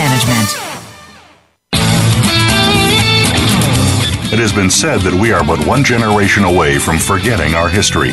management. It has been said that we are but one generation away from forgetting our history.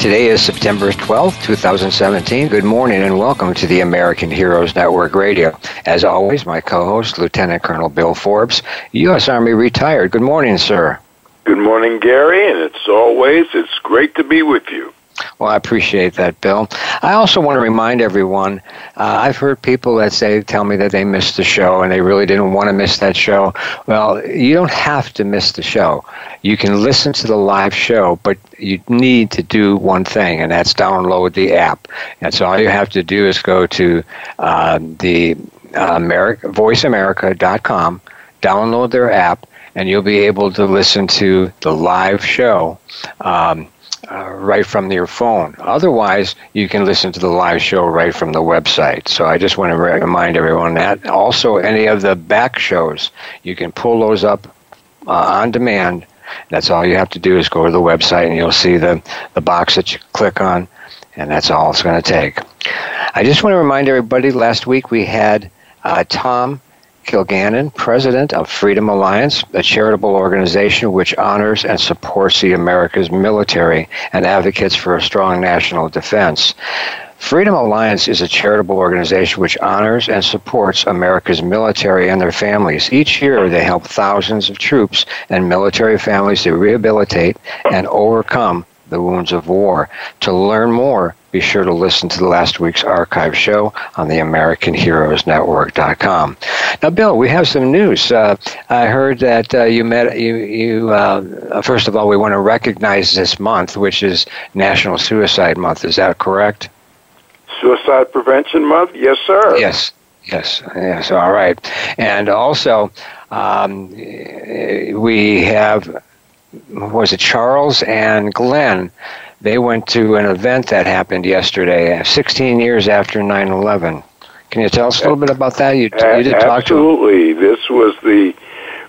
Today is September 12th, 2017. Good morning and welcome to the American Heroes Network Radio. As always, my co host, Lieutenant Colonel Bill Forbes, U.S. Army retired. Good morning, sir. Good morning, Gary, and it's always, it's great to be with you. Well, I appreciate that, Bill. I also want to remind everyone uh, I've heard people that say, tell me that they missed the show and they really didn't want to miss that show. Well, you don't have to miss the show. You can listen to the live show, but you need to do one thing, and that's download the app. And so all you have to do is go to uh, the uh, America, voiceamerica.com, download their app, and you'll be able to listen to the live show. Um, uh, right from your phone. Otherwise, you can listen to the live show right from the website. So I just want to remind everyone that. Also, any of the back shows, you can pull those up uh, on demand. That's all you have to do is go to the website and you'll see the, the box that you click on, and that's all it's going to take. I just want to remind everybody last week we had uh, Tom Kilgannon, president of Freedom Alliance, a charitable organization which honors and supports the America's military and advocates for a strong national defense. Freedom Alliance is a charitable organization which honors and supports America's military and their families. Each year, they help thousands of troops and military families to rehabilitate and overcome the wounds of war. To learn more, be sure to listen to the last week's archive show on the AmericanHeroesNetwork.com. Now, Bill, we have some news. Uh, I heard that uh, you met you. you uh, first of all, we want to recognize this month, which is National Suicide Month. Is that correct? Suicide Prevention Month. Yes, sir. Yes. Yes. Yes. All right. And also, um, we have was it Charles and Glenn? They went to an event that happened yesterday, 16 years after 9/11. Can you tell us a little bit about that? You, you did talk to Absolutely. This was the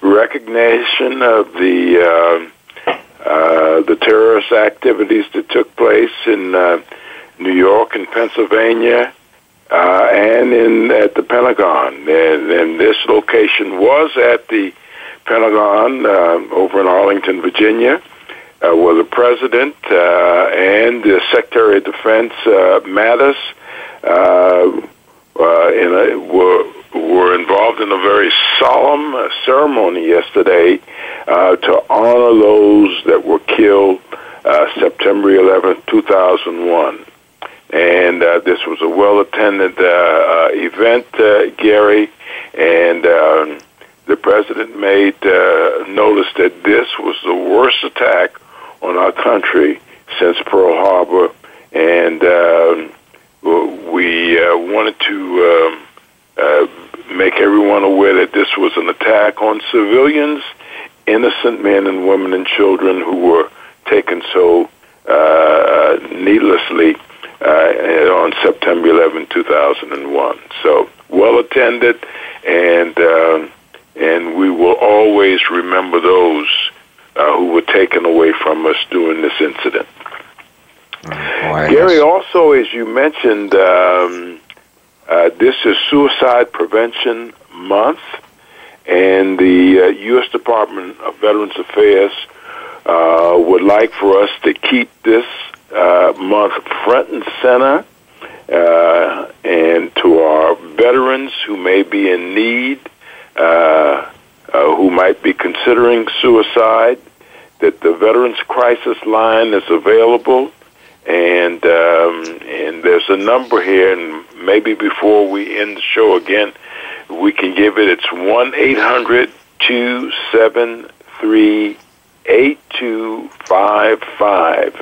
recognition of the uh, uh, the terrorist activities that took place in uh, New York and Pennsylvania, uh, and in at the Pentagon. And, and this location was at the Pentagon uh, over in Arlington, Virginia, uh, where the President uh, and the Secretary of Defense Mattis a, were were involved in a very solemn ceremony yesterday uh, to honor those that were killed uh, September 11th, 2001. And uh, this was a well attended event, Gary, and um, the president made uh, notice that this was the worst attack on our country since Pearl Harbor, and uh, we uh, wanted to um, uh, make everyone aware that this was an attack on civilians, innocent men and women and children who were taken so uh, needlessly uh, on September 11, 2001. So well attended, and uh, and we will always remember those uh, who were taken away from us during this incident. Boy, Gary, also, as you mentioned, um, uh, this is Suicide Prevention Month, and the uh, U.S. Department of Veterans Affairs uh, would like for us to keep this uh, month front and center, uh, and to our veterans who may be in need, who who might be considering suicide, that the Veterans Crisis Line is available, and um, and there's a number here, and maybe before we end the show again, we can give it. It's one eight hundred two seven three eight two five five.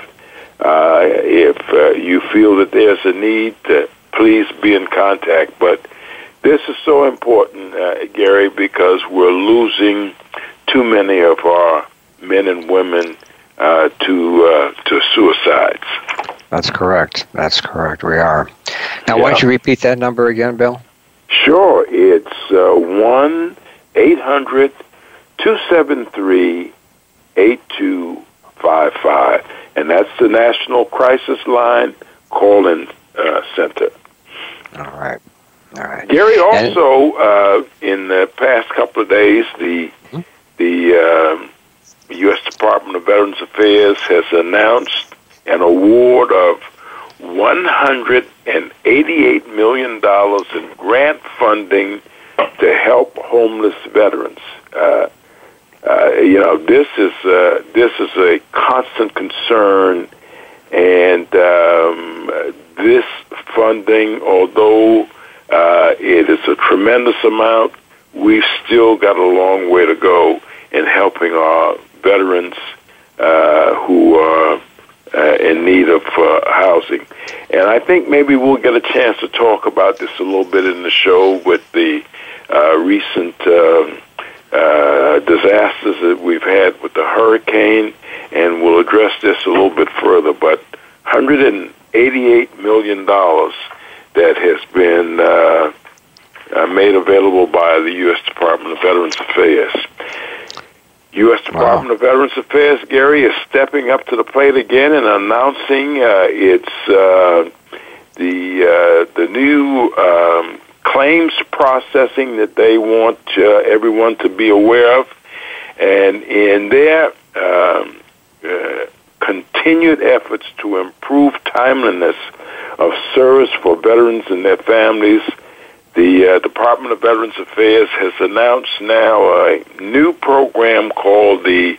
Uh, if uh, you feel that there's a need, uh, please be in contact. But this is so important, uh, Gary, because we're losing too many of our men and women uh, to uh, to suicides. That's correct. That's correct. We are. Now, yeah. why don't you repeat that number again, Bill? Sure. It's uh, one eight hundred two seven three eight two five five, and that's the National Crisis Line call-in uh, center. All right. All right. Gary, also uh, in the past couple of days, the mm-hmm. the U.S. Um, Department of Veterans Affairs has announced an award of $188 million in grant funding to help homeless veterans. Uh, uh, you know, this is uh, this is a constant concern, and um, this funding, although uh, it is a tremendous amount. We've still got a long way to go in helping our veterans uh, who are uh, in need of uh, housing. And I think maybe we'll get a chance to talk about this a little bit in the show with the uh, recent um, uh, disasters that we've had with the hurricane, and we'll address this a little bit further. But $188 million that has been uh, uh, made available by the U.S. Department of Veterans Affairs. U.S. Department wow. of Veterans Affairs, Gary, is stepping up to the plate again and announcing uh, its uh, the uh, the new um, claims processing that they want uh, everyone to be aware of, and in their um, uh, continued efforts to improve timeliness of service for veterans and their families. The uh, Department of Veterans Affairs has announced now a new program called the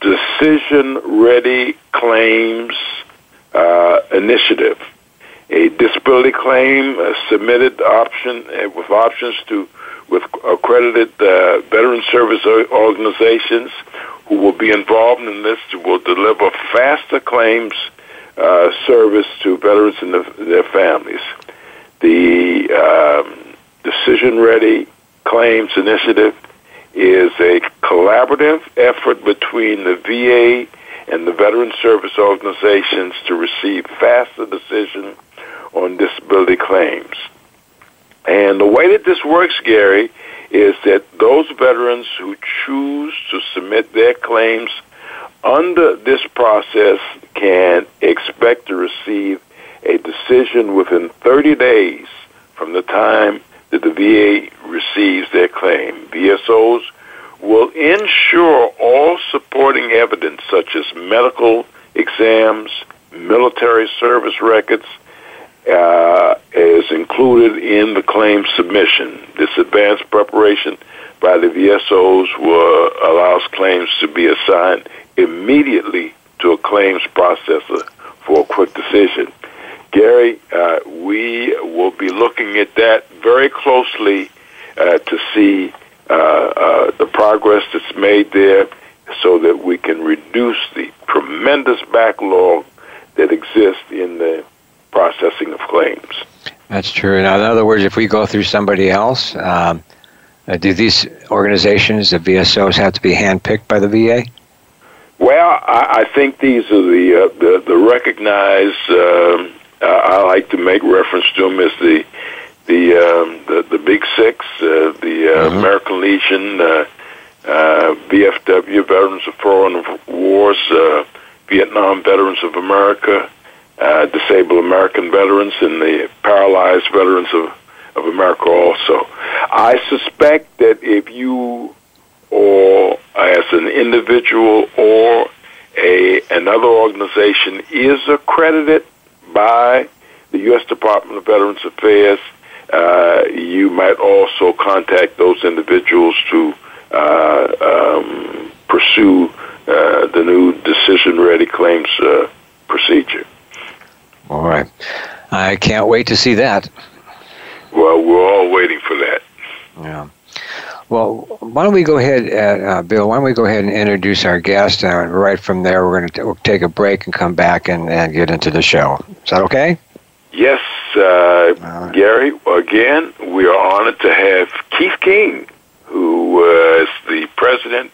Decision Ready Claims uh, Initiative. A disability claim submitted option uh, with options to with accredited uh, veteran service organizations who will be involved in this will deliver faster claims uh, service to veterans and the, their families. The um, Decision Ready Claims Initiative is a collaborative effort between the VA and the veteran service organizations to receive faster decision on disability claims. And the way that this works, Gary, is that those veterans who choose to submit their claims under this process can expect to receive a decision within 30 days from the time that the VA receives their claim. VSOs will ensure all supporting evidence such as medical exams, military service records, uh, is included in the claim submission. This advanced preparation by the VSOs will, allows claims to be assigned immediately to a claims processor for a quick decision. Gary, uh, we will be looking at that very closely uh, to see uh, uh the progress that's made there so that we can reduce the tremendous backlog that exists in the processing of claims. That's true. Now, in other words, if we go through somebody else, um, uh, do these organizations, the VSOs, have to be handpicked by the VA? Well, I, I think these are the uh, the, the recognized. Um, uh, I like to make reference to them as the the um, the, the big six: uh, the uh, mm-hmm. American Legion, uh, uh, VFW, Veterans of Foreign Wars, uh, Vietnam Veterans of America, uh, Disabled American Veterans, and the Paralyzed Veterans of of America. Also, I suspect that if you or as an individual or a another organization is accredited by the U.S. Department of Veterans Affairs, uh, you might also contact those individuals to uh, uh, pursue uh, the new decision ready claims uh, procedure. All right. I can't wait to see that. Well, we're all waiting for that. Yeah. Well, why don't we go ahead, uh, uh Bill? Why don't we go ahead and introduce our guest, and right from there, we're going to we'll take a break and come back and, and get into the show. Is that okay? Yes, uh, right. Gary. Again, we are honored to have Keith King, who uh, is the president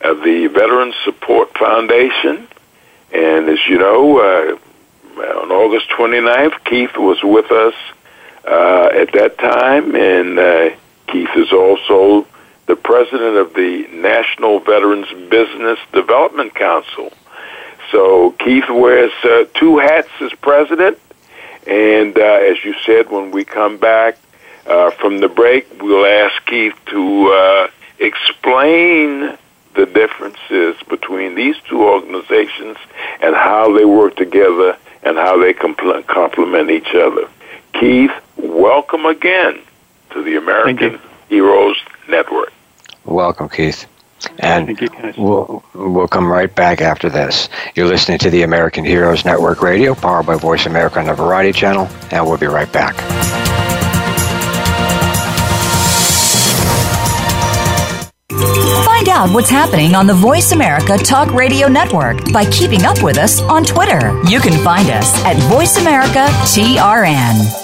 of the Veterans Support Foundation. And as you know, uh, on August 29th, Keith was with us uh, at that time, and uh, Keith is also the president of the National Veterans Business Development Council. So Keith wears uh, two hats as president, and uh, as you said, when we come back uh, from the break, we'll ask Keith to uh, explain the differences between these two organizations and how they work together and how they compl- complement each other. Keith, welcome again to the American Heroes Network. Welcome, Keith. And we'll, we'll come right back after this. You're listening to the American Heroes Network Radio, powered by Voice America on the Variety Channel, and we'll be right back. Find out what's happening on the Voice America Talk Radio Network by keeping up with us on Twitter. You can find us at Voice America TRN.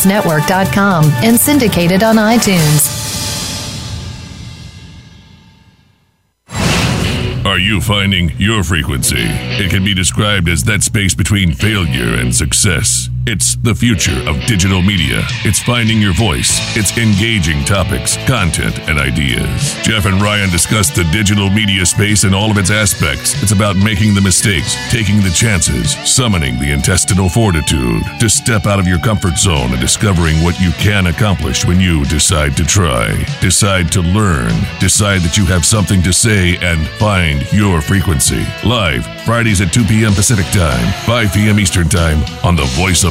Network.com and syndicated on iTunes. Are you finding your frequency? It can be described as that space between failure and success. It's the future of digital media. It's finding your voice. It's engaging topics, content, and ideas. Jeff and Ryan discuss the digital media space and all of its aspects. It's about making the mistakes, taking the chances, summoning the intestinal fortitude to step out of your comfort zone and discovering what you can accomplish when you decide to try, decide to learn, decide that you have something to say, and find your frequency. Live, Fridays at 2 p.m. Pacific Time, 5 p.m. Eastern Time on the Voice of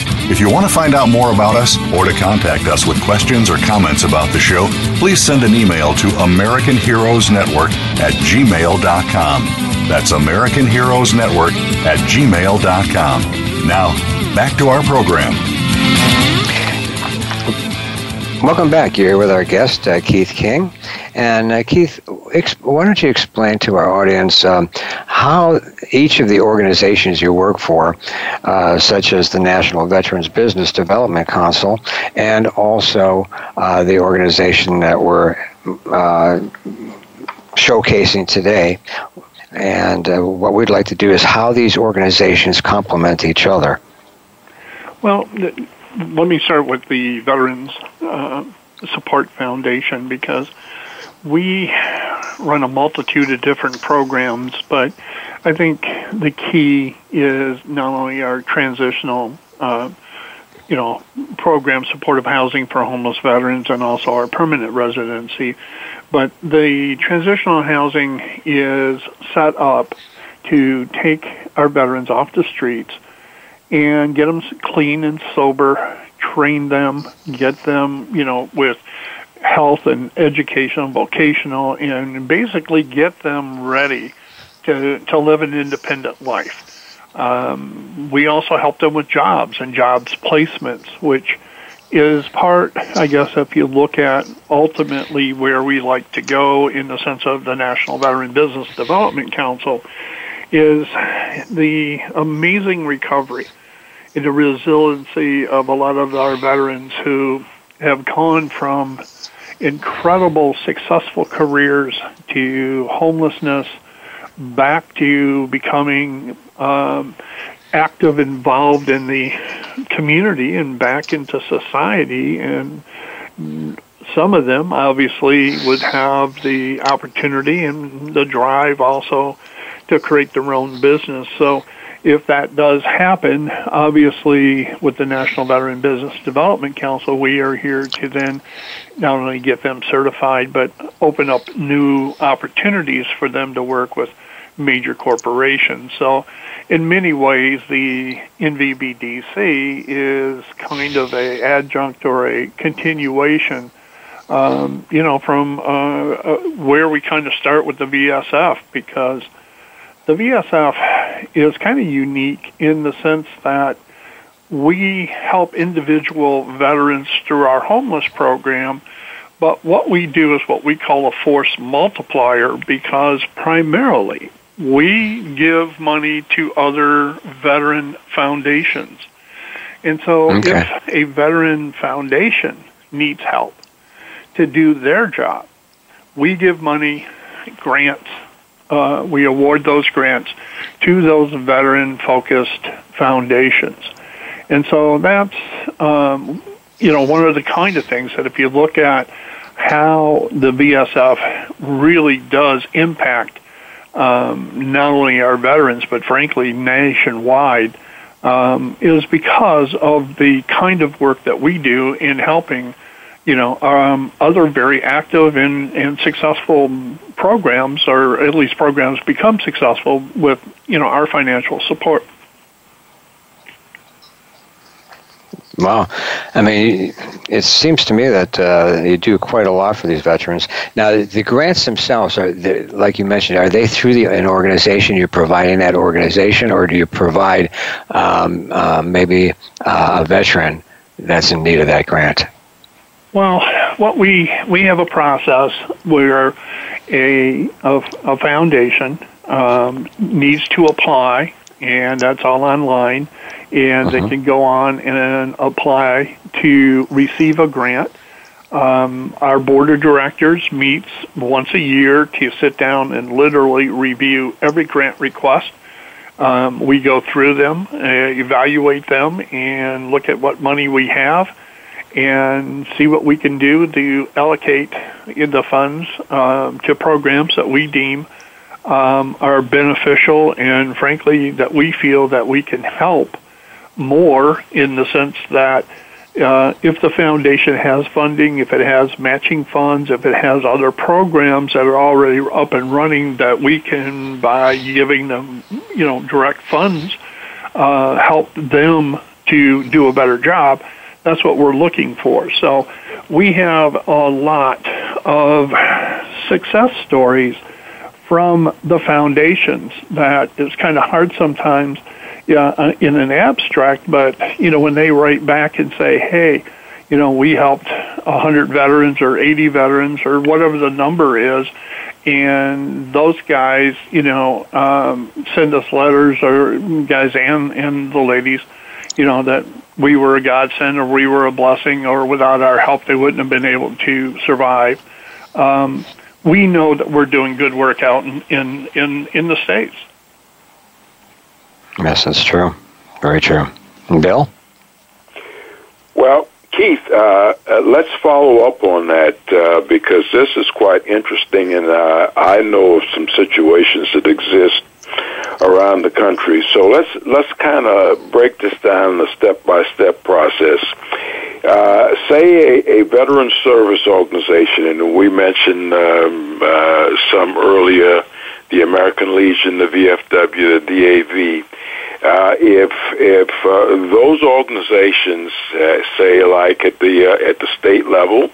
If you want to find out more about us or to contact us with questions or comments about the show, please send an email to American Heroes Network at gmail.com. That's American Heroes Network at gmail.com. Now, back to our program. Welcome back. You're with our guest, uh, Keith King. And uh, Keith, ex- why don't you explain to our audience um, how each of the organizations you work for, uh, such as the National Veterans Business Development Council, and also uh, the organization that we're uh, showcasing today, and uh, what we'd like to do is how these organizations complement each other. Well, let me start with the Veterans uh, Support Foundation because we run a multitude of different programs, but I think the key is not only our transitional, uh, you know, program supportive housing for homeless veterans and also our permanent residency, but the transitional housing is set up to take our veterans off the streets and get them clean and sober, train them, get them, you know, with health and educational, vocational, and basically get them ready to, to live an independent life. Um, we also help them with jobs and jobs placements, which is part, I guess, if you look at ultimately where we like to go in the sense of the National Veteran Business Development Council, is the amazing recovery and the resiliency of a lot of our veterans who have gone from incredible successful careers to homelessness back to becoming um, active, involved in the community and back into society. And some of them obviously would have the opportunity and the drive also to create their own business. So if that does happen, obviously with the National Veteran Business Development Council, we are here to then not only get them certified, but open up new opportunities for them to work with major corporations. So in many ways, the NVBDC is kind of a adjunct or a continuation um, you know, from uh, uh, where we kind of start with the VSF because the VSF is kind of unique in the sense that we help individual veterans through our homeless program, but what we do is what we call a force multiplier because primarily we give money to other veteran foundations. And so okay. if a veteran foundation needs help to do their job, we give money, grants, uh, we award those grants to those veteran focused foundations. And so that's, um, you know, one of the kind of things that if you look at how the VSF really does impact um, not only our veterans, but frankly nationwide, um, is because of the kind of work that we do in helping you know, um, other very active and, and successful programs, or at least programs become successful with, you know, our financial support. Wow. I mean, it seems to me that uh, you do quite a lot for these veterans. Now, the grants themselves, are like you mentioned, are they through the, an organization? You're providing that organization, or do you provide um, uh, maybe uh, a veteran that's in need of that grant? Well, what we we have a process where a a, a foundation um, needs to apply, and that's all online, and uh-huh. they can go on and apply to receive a grant. Um, our board of directors meets once a year to sit down and literally review every grant request. Um, we go through them, uh, evaluate them, and look at what money we have and see what we can do to allocate the funds um, to programs that we deem um, are beneficial and frankly that we feel that we can help more in the sense that uh, if the foundation has funding, if it has matching funds, if it has other programs that are already up and running that we can, by giving them, you know, direct funds, uh, help them to do a better job that's what we're looking for. So we have a lot of success stories from the foundations that is kind of hard sometimes yeah, uh, in an abstract, but you know when they write back and say, "Hey, you know, we helped 100 veterans or 80 veterans or whatever the number is, and those guys, you know, um, send us letters or guys and and the ladies, you know, that we were a godsend or we were a blessing or without our help they wouldn't have been able to survive. Um, we know that we're doing good work out in, in, in, in the States. Yes, that's true. Very true. And Bill? Well, Keith, uh, uh, let's follow up on that uh, because this is quite interesting, and uh, I know of some situations that exist around the country. So let's let's kind of break this down in a step by step process. Uh, say a, a veteran service organization, and we mentioned um, uh, some earlier, the American Legion, the VFW, the DAV. uh, if if uh, those organizations, uh, say like at the uh, at the state level,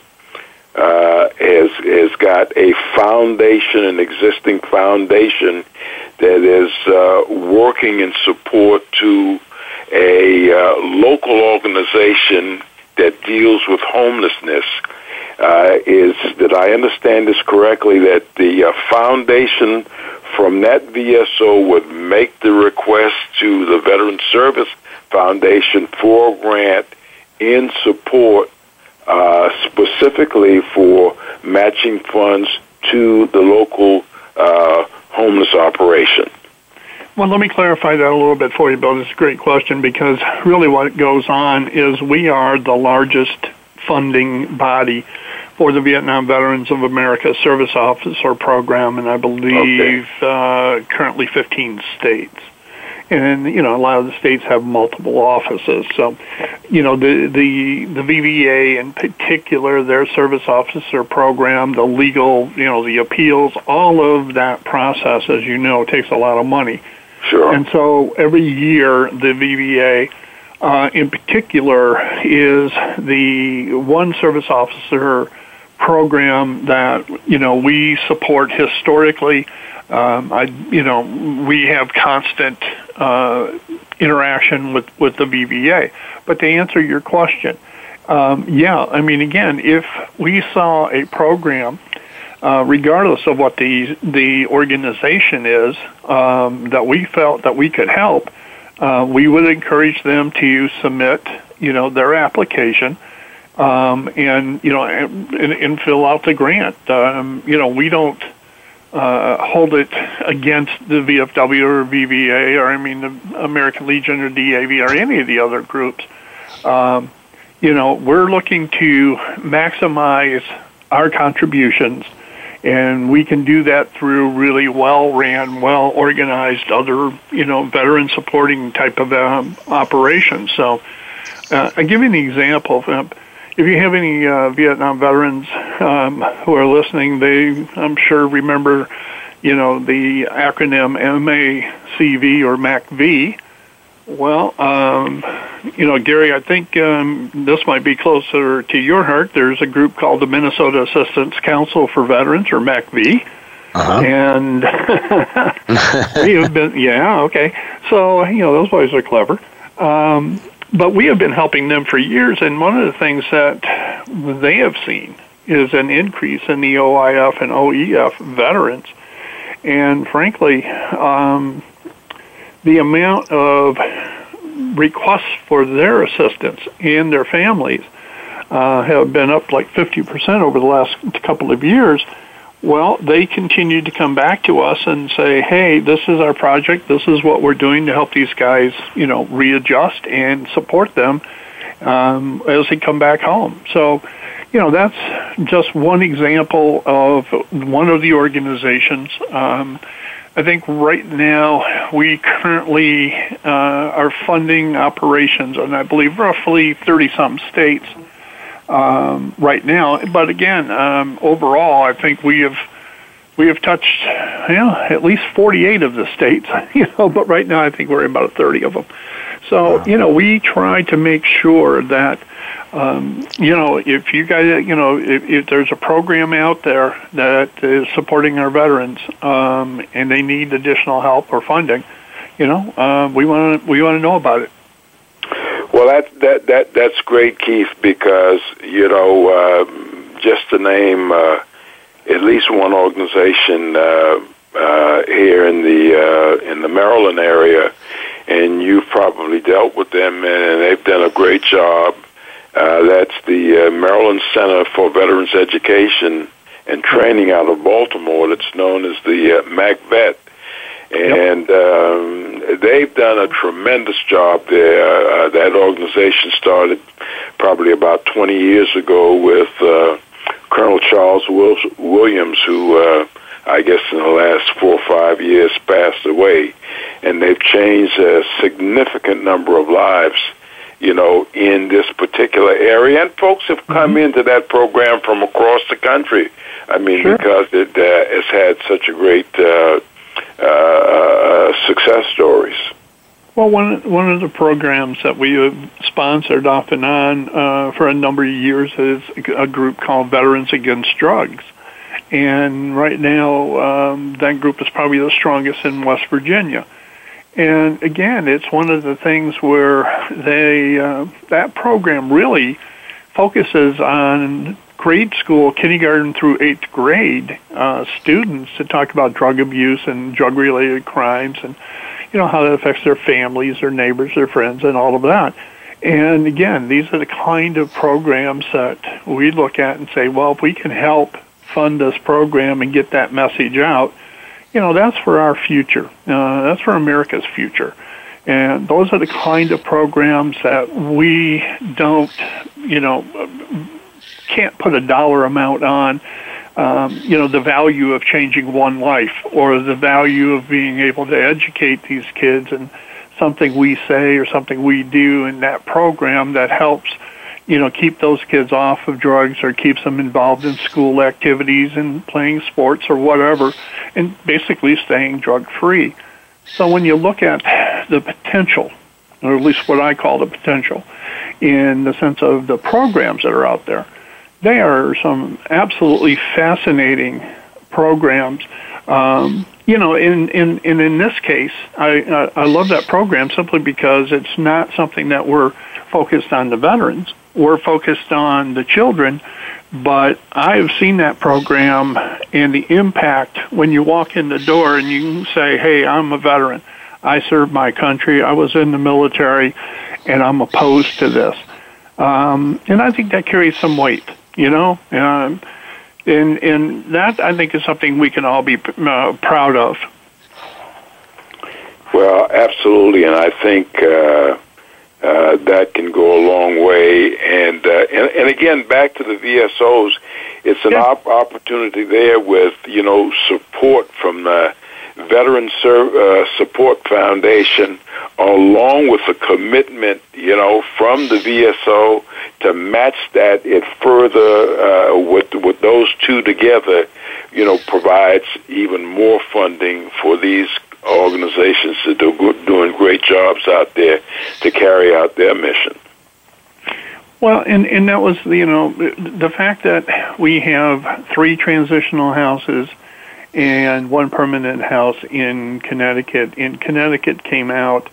uh, has has got a foundation, an existing foundation that is uh, working in support to a uh, local organization that deals with homelessness. Uh, is that I understand this correctly that the uh, foundation from that VSO would make the request to the Veteran Service Foundation for a grant in support uh, specifically for matching funds to the local uh, homeless operation. Well, let me clarify that a little bit for you, Bill. It's a great question because really what goes on is we are the largest funding body for the Vietnam Veterans of America Service Officer Program, and I believe okay. uh, currently 15 states. And you know, a lot of the states have multiple offices. So, you know, the the the VVA in particular, their service officer program, the legal, you know, the appeals, all of that process, as you know, takes a lot of money. Sure. And so every year, the VVA. uh, in particular is the one service officer program that you know we support historically. Um, I you know we have constant uh, interaction with with the VVA. But to answer your question, um, yeah, I mean again, if we saw a program. Uh, regardless of what the the organization is, um, that we felt that we could help, uh, we would encourage them to submit, you know, their application, um, and you know, and, and, fill out the grant. Um, you know, we don't uh, hold it against the VFW or VVA or I mean the American Legion or DAV or any of the other groups. Um, you know, we're looking to maximize our contributions and we can do that through really well ran, well organized other you know veteran supporting type of um, operations. So uh, I give you an example. If you have any uh, Vietnam veterans um, who are listening, they I'm sure remember you know the acronym MACV or MACV. Well, um, you know, Gary, I think um, this might be closer to your heart. There's a group called the Minnesota Assistance Council for Veterans, or MACV. Uh-huh. And we have been, yeah, okay. So, you know, those boys are clever. Um, but we have been helping them for years, and one of the things that they have seen is an increase in the OIF and OEF veterans. And frankly, um, the amount of requests for their assistance and their families uh, have been up like 50% over the last couple of years. Well, they continue to come back to us and say, "Hey, this is our project. This is what we're doing to help these guys, you know, readjust and support them um, as they come back home." So, you know, that's just one example of one of the organizations. Um, I think right now we currently uh, are funding operations in, I believe, roughly 30 some states um, right now. But again, um, overall, I think we have we have touched you know, at least 48 of the states. You know, but right now I think we're in about 30 of them. So you know, we try to make sure that um, you know, if you guys, you know, if, if, there's a program out there that is supporting our veterans um, and they need additional help or funding, you know, uh, we want to we want to know about it. Well, that that that that's great, Keith, because you know, uh, just to name uh, at least one organization uh, uh, here in the uh, in the Maryland area, and you've probably dealt with them, and they've done a great job uh, that's the uh, Maryland Center for Veterans Education and Training out of Baltimore. That's known as the uh, MACVET. And um, they've done a tremendous job there. Uh, that organization started probably about 20 years ago with uh, Colonel Charles Williams, who uh, I guess in the last four or five years passed away. And they've changed a significant number of lives you know, in this particular area. And folks have come mm-hmm. into that program from across the country. I mean, sure. because it uh, has had such a great uh, uh, success stories. Well, one one of the programs that we have sponsored off and on uh, for a number of years is a group called Veterans Against Drugs, and right now um, that group is probably the strongest in West Virginia. And again, it's one of the things where they uh, that program really focuses on grade school, kindergarten through eighth grade uh, students to talk about drug abuse and drug related crimes and you know how that affects their families, their neighbors, their friends, and all of that. And again, these are the kind of programs that we look at and say, well, if we can help fund this program and get that message out, you know, that's for our future. Uh, that's for America's future. And those are the kind of programs that we don't, you know, can't put a dollar amount on. Um, you know, the value of changing one life or the value of being able to educate these kids and something we say or something we do in that program that helps you know, keep those kids off of drugs or keeps them involved in school activities and playing sports or whatever, and basically staying drug free. So when you look at the potential, or at least what I call the potential, in the sense of the programs that are out there, they are some absolutely fascinating programs. Um, you know, in, in, in, in this case, I, uh, I love that program simply because it's not something that we're focused on the veterans we're focused on the children, but I have seen that program and the impact when you walk in the door and you say, "Hey, I'm a veteran. I served my country. I was in the military, and I'm opposed to this." Um, and I think that carries some weight, you know. Um, and and that I think is something we can all be uh, proud of. Well, absolutely, and I think. Uh uh, that can go a long way. And, uh, and and again, back to the VSOs, it's an yeah. op- opportunity there with you know support from the Veteran Ser- uh, Support Foundation, along with the commitment, you know, from the VSO to match that it further uh, with with those two together, you know, provides even more funding for these organizations that are doing great jobs out there to carry out their mission. Well, and and that was you know the fact that we have three transitional houses and one permanent house in Connecticut. In Connecticut came out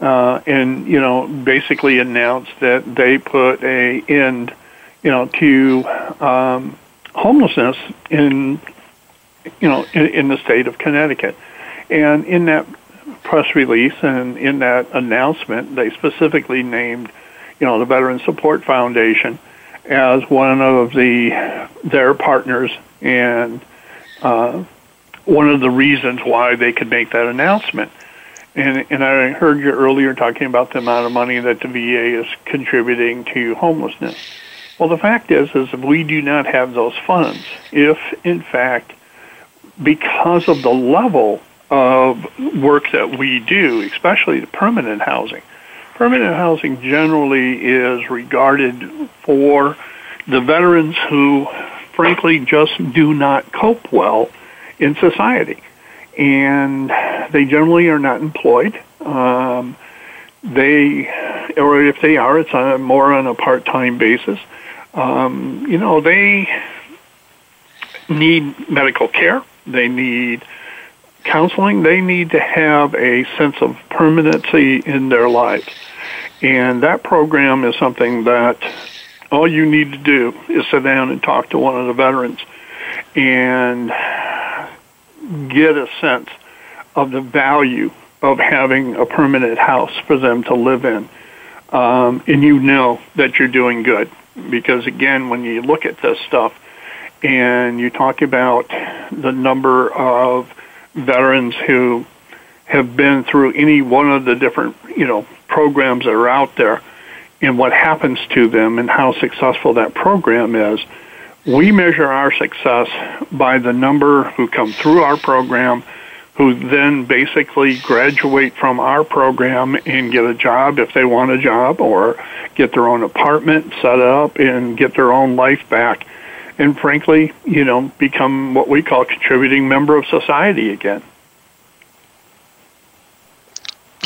uh, and you know basically announced that they put a end you know to um, homelessness in you know in, in the state of Connecticut. And in that press release and in that announcement, they specifically named, you know, the Veteran Support Foundation as one of the their partners and uh, one of the reasons why they could make that announcement. And, and I heard you earlier talking about the amount of money that the VA is contributing to homelessness. Well, the fact is, is if we do not have those funds, if in fact, because of the level of work that we do, especially the permanent housing. Permanent housing generally is regarded for the veterans who, frankly, just do not cope well in society. And they generally are not employed. Um, they, or if they are, it's on, more on a part time basis. Um, you know, they need medical care. They need counseling, they need to have a sense of permanency in their lives. And that program is something that all you need to do is sit down and talk to one of the veterans and get a sense of the value of having a permanent house for them to live in. Um, and you know that you're doing good. Because again, when you look at this stuff and you talk about the number of veterans who have been through any one of the different, you know, programs that are out there and what happens to them and how successful that program is. We measure our success by the number who come through our program, who then basically graduate from our program and get a job if they want a job or get their own apartment set up and get their own life back and frankly, you know, become what we call contributing member of society again.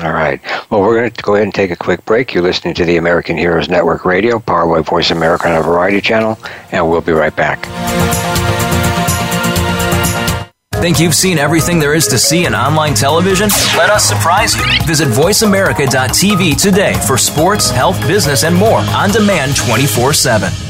All right. Well, we're going to go ahead and take a quick break. You're listening to the American Heroes Network Radio, powered by Voice America on a Variety Channel, and we'll be right back. Think you've seen everything there is to see in online television? Let us surprise you. Visit VoiceAmerica.tv today for sports, health, business, and more on demand 24 7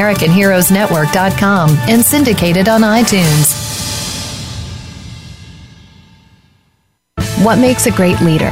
Heroes Network.com and syndicated on iTunes. What makes a great leader?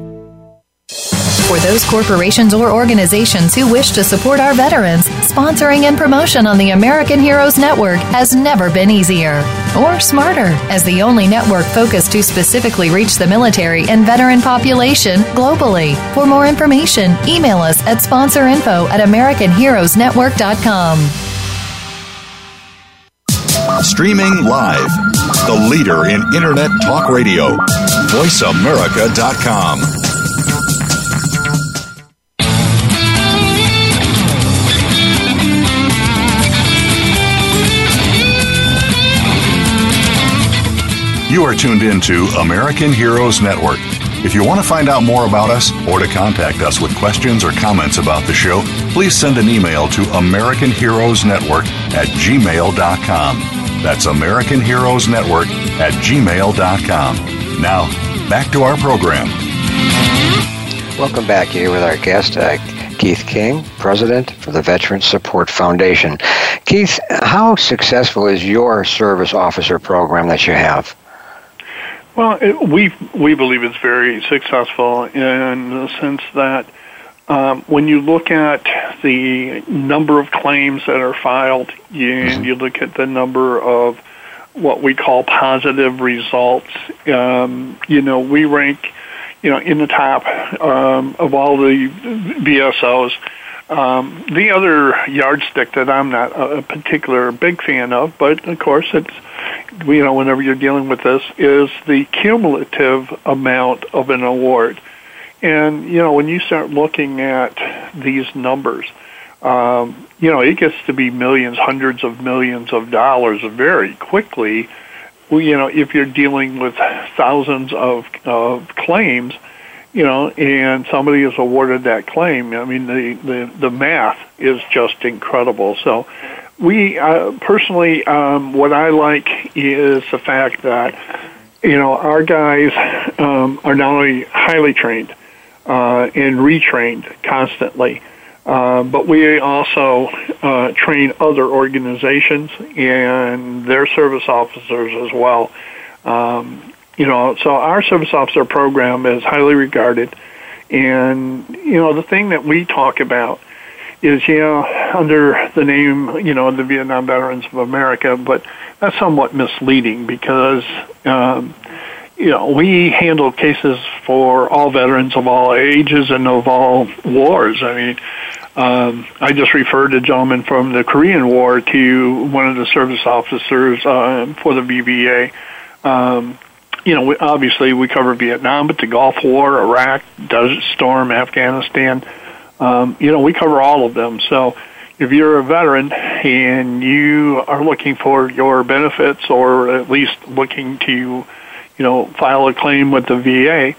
For those corporations or organizations who wish to support our veterans, sponsoring and promotion on the American Heroes Network has never been easier or smarter, as the only network focused to specifically reach the military and veteran population globally. For more information, email us at sponsorinfo at AmericanHeroesNetwork.com. Streaming live, the leader in Internet Talk Radio, VoiceAmerica.com. You are tuned in to American Heroes Network. If you want to find out more about us or to contact us with questions or comments about the show, please send an email to American Heroes Network at gmail.com. That's American Heroes Network at gmail.com. Now, back to our program. Welcome back here with our guest, uh, Keith King, President for the Veterans Support Foundation. Keith, how successful is your service officer program that you have? Well, it, we we believe it's very successful in the sense that um, when you look at the number of claims that are filed, and mm-hmm. you look at the number of what we call positive results, um, you know, we rank, you know, in the top um, of all the VSOs. Um, the other yardstick that I'm not a particular big fan of, but of course it's you know whenever you're dealing with this is the cumulative amount of an award, and you know when you start looking at these numbers, um, you know it gets to be millions, hundreds of millions of dollars very quickly. Well, you know if you're dealing with thousands of of claims you know, and somebody is awarded that claim. I mean, the the the math is just incredible. So, we uh, personally, um, what I like is the fact that you know our guys um, are not only highly trained uh, and retrained constantly. Uh, but we also uh, train other organizations and their service officers as well. Um, you know, so our service officer program is highly regarded. And, you know, the thing that we talk about is, you know, under the name, you know, the Vietnam Veterans of America, but that's somewhat misleading because, um, you know, we handle cases for all veterans of all ages and of all wars. I mean, um, I just referred a gentleman from the Korean War to one of the service officers uh, for the VVA. Um, you know, we, obviously we cover Vietnam, but the Gulf War, Iraq, Desert Storm, Afghanistan, um, you know, we cover all of them. So if you're a veteran and you are looking for your benefits or at least looking to, you know, file a claim with the VA,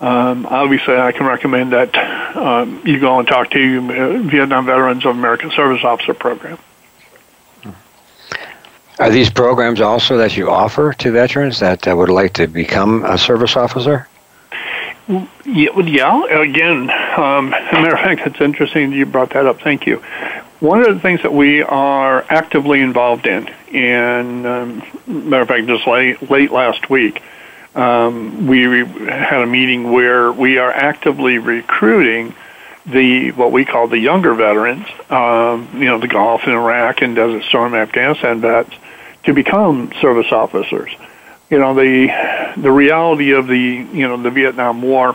um, obviously I can recommend that um, you go and talk to uh, Vietnam Veterans of American Service Officer Program. Are these programs also that you offer to veterans that uh, would like to become a service officer? Yeah, again, um, as a matter of fact, it's interesting you brought that up. Thank you. One of the things that we are actively involved in, and um, matter of fact, just late, late last week, um, we had a meeting where we are actively recruiting the what we call the younger veterans, um, you know, the Gulf and Iraq and Desert Storm Afghanistan vets, to become service officers you know the the reality of the you know the Vietnam War.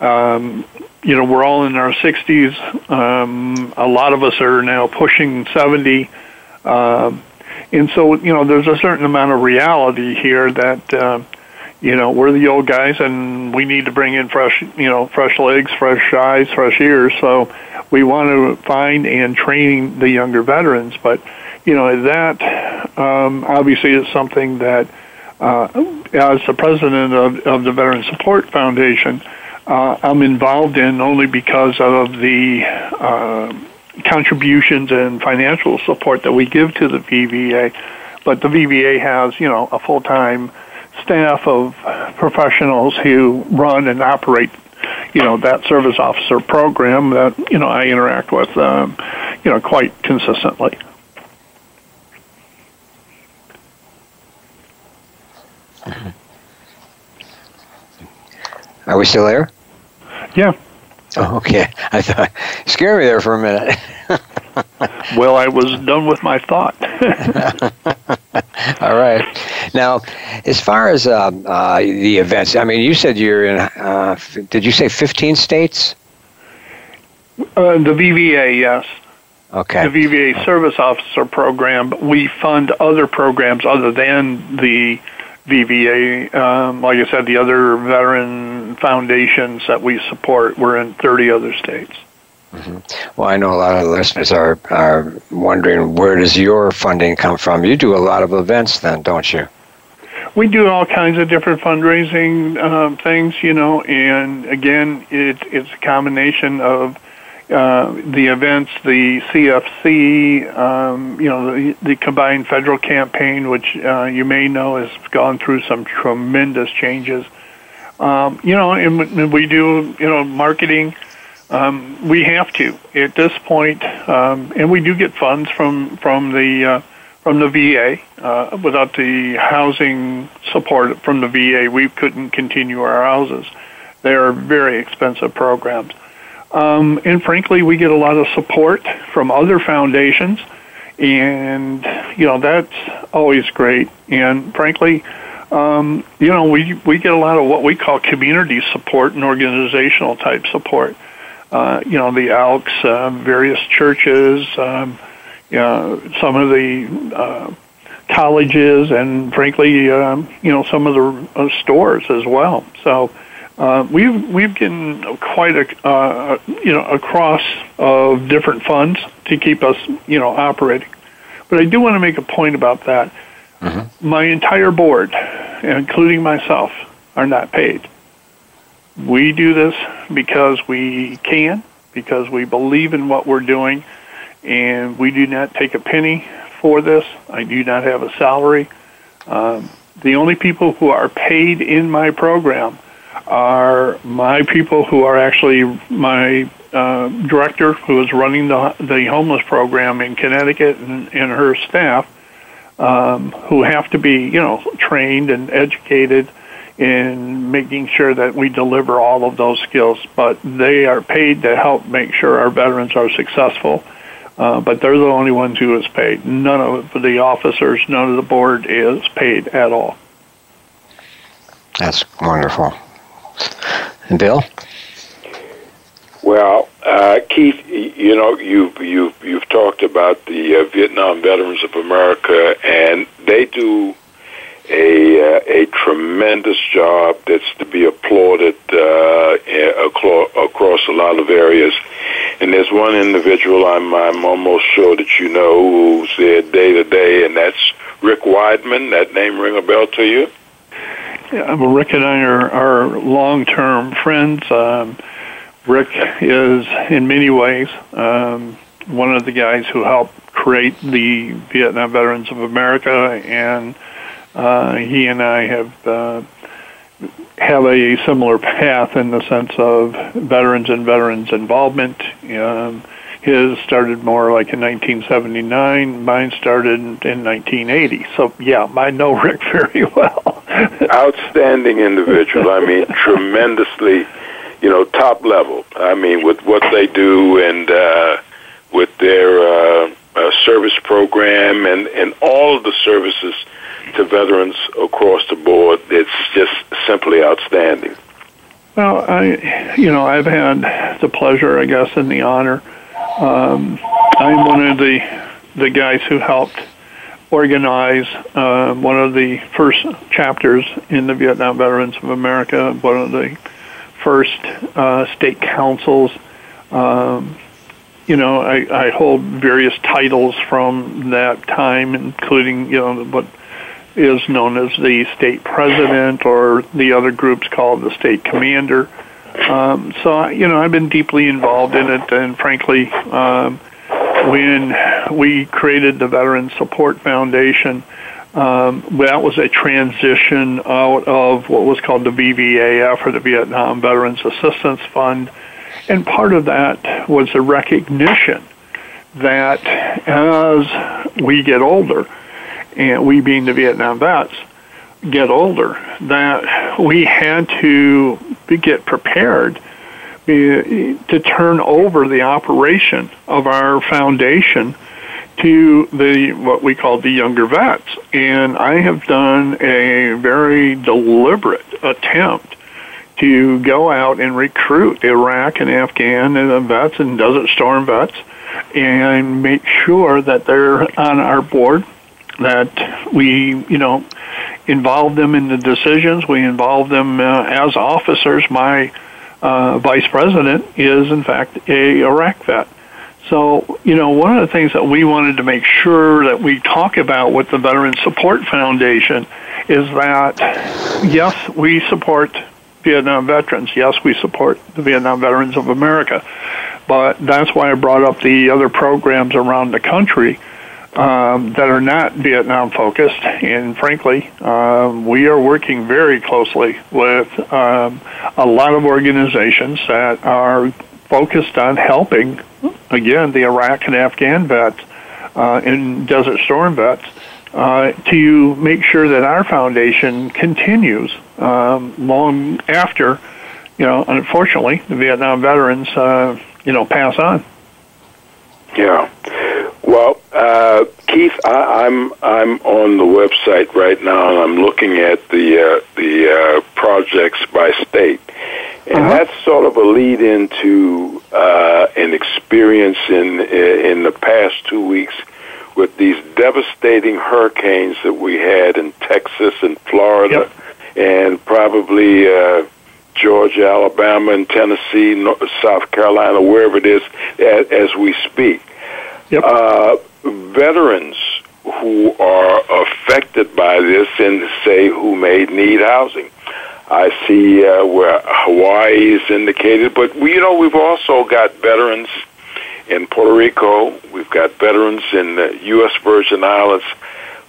Um, you know we're all in our 60s. Um, a lot of us are now pushing 70, uh, and so you know there's a certain amount of reality here that uh, you know we're the old guys and we need to bring in fresh you know fresh legs, fresh eyes, fresh ears. So we want to find and train the younger veterans, but you know that um, obviously is something that uh, as the president of, of the Veteran Support Foundation, uh, I'm involved in only because of the uh, contributions and financial support that we give to the VVA. But the VVA has, you know, a full-time staff of professionals who run and operate, you know, that service officer program that you know I interact with, um, you know, quite consistently. Are we still there? Yeah. Oh, okay. I thought scare me there for a minute. well, I was done with my thought. All right. Now, as far as uh, uh, the events, I mean, you said you're in. Uh, did you say 15 states? Uh, the VVA, yes. Okay. The VVA Service Officer Program. We fund other programs other than the VVA. Um, like I said, the other veteran foundations that we support, we're in 30 other states. Mm-hmm. Well, I know a lot of listeners are, are wondering where does your funding come from? You do a lot of events then, don't you? We do all kinds of different fundraising um, things, you know, and again, it, it's a combination of uh, the events, the CFC, um, you know, the, the, combined federal campaign, which uh, you may know has gone through some tremendous changes. Um, you know, and we do, you know, marketing. Um, we have to at this point, um, and we do get funds from from the uh, from the VA. Uh, without the housing support from the VA, we couldn't continue our houses. They are very expensive programs. Um, and frankly, we get a lot of support from other foundations, and you know that's always great. And frankly, um, you know we we get a lot of what we call community support and organizational type support. Uh, you know the Elks, uh, various churches, um, you know, some of the uh, colleges, and frankly, um, you know some of the uh, stores as well. So uh, we've we've gotten quite a uh, you know a cross of different funds to keep us you know operating. But I do want to make a point about that. Mm-hmm. My entire board, including myself, are not paid. We do this because we can, because we believe in what we're doing, and we do not take a penny for this. I do not have a salary. Um, the only people who are paid in my program are my people who are actually my uh, director who is running the the homeless program in Connecticut and, and her staff um, who have to be you know trained and educated in making sure that we deliver all of those skills. But they are paid to help make sure our veterans are successful. Uh, but they're the only ones who is paid. None of the officers none of the board is paid at all. That's wonderful Bill? Well, uh, Keith, you know you've you've you've talked about the uh, Vietnam Veterans of America, and they do a uh, a tremendous job that's to be applauded uh, across a lot of areas. And there's one individual I'm I'm almost sure that you know who's there day to day, and that's Rick Weidman. That name ring a bell to you? Well, Rick and I are, are long-term friends. Um, Rick is, in many ways, um, one of the guys who helped create the Vietnam Veterans of America, and uh, he and I have uh, have a similar path in the sense of veterans and veterans involvement. Um, his started more like in 1979. Mine started in 1980. So yeah, I know Rick very well. Outstanding individual. I mean, tremendously, you know, top level. I mean, with what they do and uh, with their uh, uh, service program and and all of the services to veterans across the board, it's just simply outstanding. Well, I, you know, I've had the pleasure, I guess, and the honor um, I'm one of the the guys who helped organize uh, one of the first chapters in the Vietnam Veterans of America, one of the first uh, state councils. Um, you know, I, I hold various titles from that time, including you know what is known as the state president, or the other groups called the state commander. Um, so, you know, I've been deeply involved in it, and frankly, um, when we created the Veteran Support Foundation, um, that was a transition out of what was called the VVAF, or the Vietnam Veterans Assistance Fund, and part of that was a recognition that as we get older, and we being the Vietnam vets, get older, that we had to get prepared to turn over the operation of our foundation to the what we call the younger vets. And i have done a very deliberate attempt to go out and recruit iraq and afghan and vets and desert storm vets and make sure that they're on our board that we you know involve them in the decisions. We involve them uh, as officers. My uh, vice president is, in fact, a Iraq vet. So, you know, one of the things that we wanted to make sure that we talk about with the Veteran Support Foundation is that, yes, we support Vietnam veterans. Yes, we support the Vietnam Veterans of America. But that's why I brought up the other programs around the country um, that are not Vietnam focused. And frankly, um, we are working very closely with um, a lot of organizations that are focused on helping, again, the Iraq and Afghan vets uh, and Desert Storm vets. Uh, to make sure that our foundation continues um, long after, you know, unfortunately, the Vietnam veterans, uh, you know, pass on. Yeah. Well, uh, Keith, I, I'm I'm on the website right now, and I'm looking at the uh, the uh, projects by state, and uh-huh. that's sort of a lead into uh, an experience in in the past two weeks with these devastating hurricanes that we had in Texas and Florida, yep. and probably. Uh, Georgia, Alabama, and Tennessee, North, South Carolina, wherever it is, as, as we speak. Yep. Uh, veterans who are affected by this and say who may need housing. I see uh, where Hawaii is indicated, but we, you know, we've also got veterans in Puerto Rico. We've got veterans in the U.S. Virgin Islands.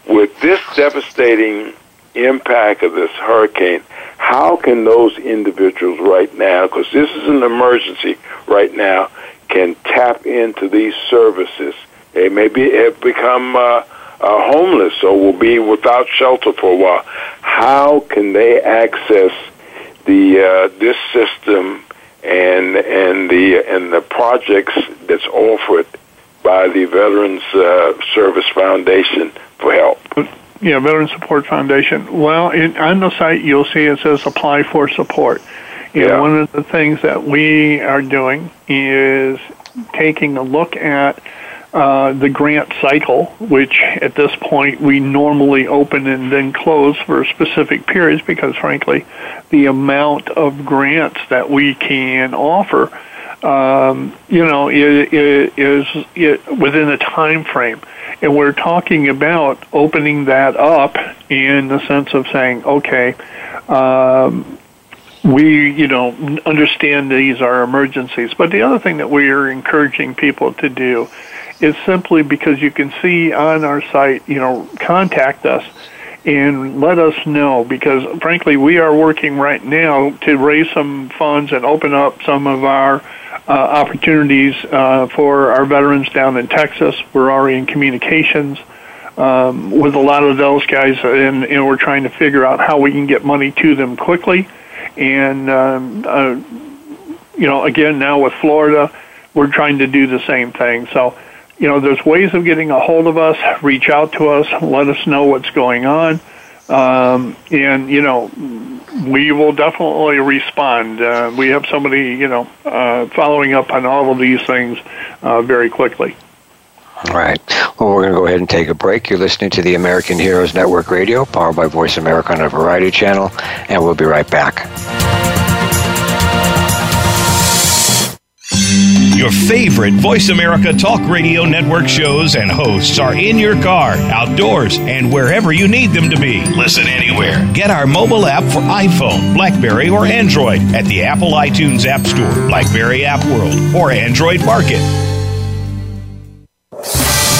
With this devastating impact of this hurricane, how can those individuals right now, because this is an emergency right now, can tap into these services. They may be have become uh, uh, homeless or will be without shelter for a while. How can they access the uh, this system and and the and the projects that's offered by the Veterans uh, Service Foundation for help? Yeah, Veteran Support Foundation. Well, in, on the site you'll see it says apply for support. And yeah. one of the things that we are doing is taking a look at uh, the grant cycle, which at this point we normally open and then close for specific periods because, frankly, the amount of grants that we can offer, um, you know, is within a time frame. And we're talking about opening that up in the sense of saying, okay, um, we, you know, understand these are emergencies. But the other thing that we are encouraging people to do is simply because you can see on our site, you know, contact us. and let us know because frankly we are working right now to raise some funds and open up some of our uh, opportunities uh, for our veterans down in Texas. We're already in communications um, with a lot of those guys, and, and we're trying to figure out how we can get money to them quickly. And um, uh, you know, again now with Florida, we're trying to do the same thing. So you know, there's ways of getting a hold of us. Reach out to us. Let us know what's going on. Um, and you know, we will definitely respond. Uh, we have somebody, you know, uh, following up on all of these things uh, very quickly. All right. Well, we're going to go ahead and take a break. You're listening to the American Heroes Network Radio, powered by Voice America on a Variety Channel, and we'll be right back. Your favorite Voice America Talk Radio Network shows and hosts are in your car, outdoors, and wherever you need them to be. Listen anywhere. Get our mobile app for iPhone, Blackberry, or Android at the Apple iTunes App Store, Blackberry App World, or Android Market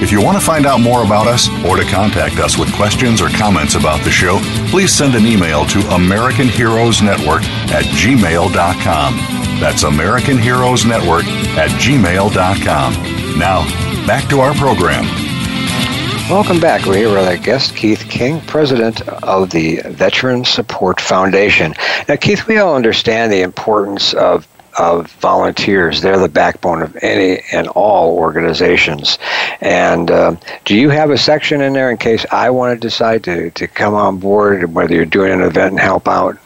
If you want to find out more about us or to contact us with questions or comments about the show, please send an email to American Heroes Network at gmail.com. That's American Heroes Network at gmail.com. Now, back to our program. Welcome back. We're here with our guest, Keith King, president of the Veteran Support Foundation. Now, Keith, we all understand the importance of of volunteers. They're the backbone of any and all organizations. And uh, do you have a section in there in case I want to decide to, to come on board, and whether you're doing an event and help out?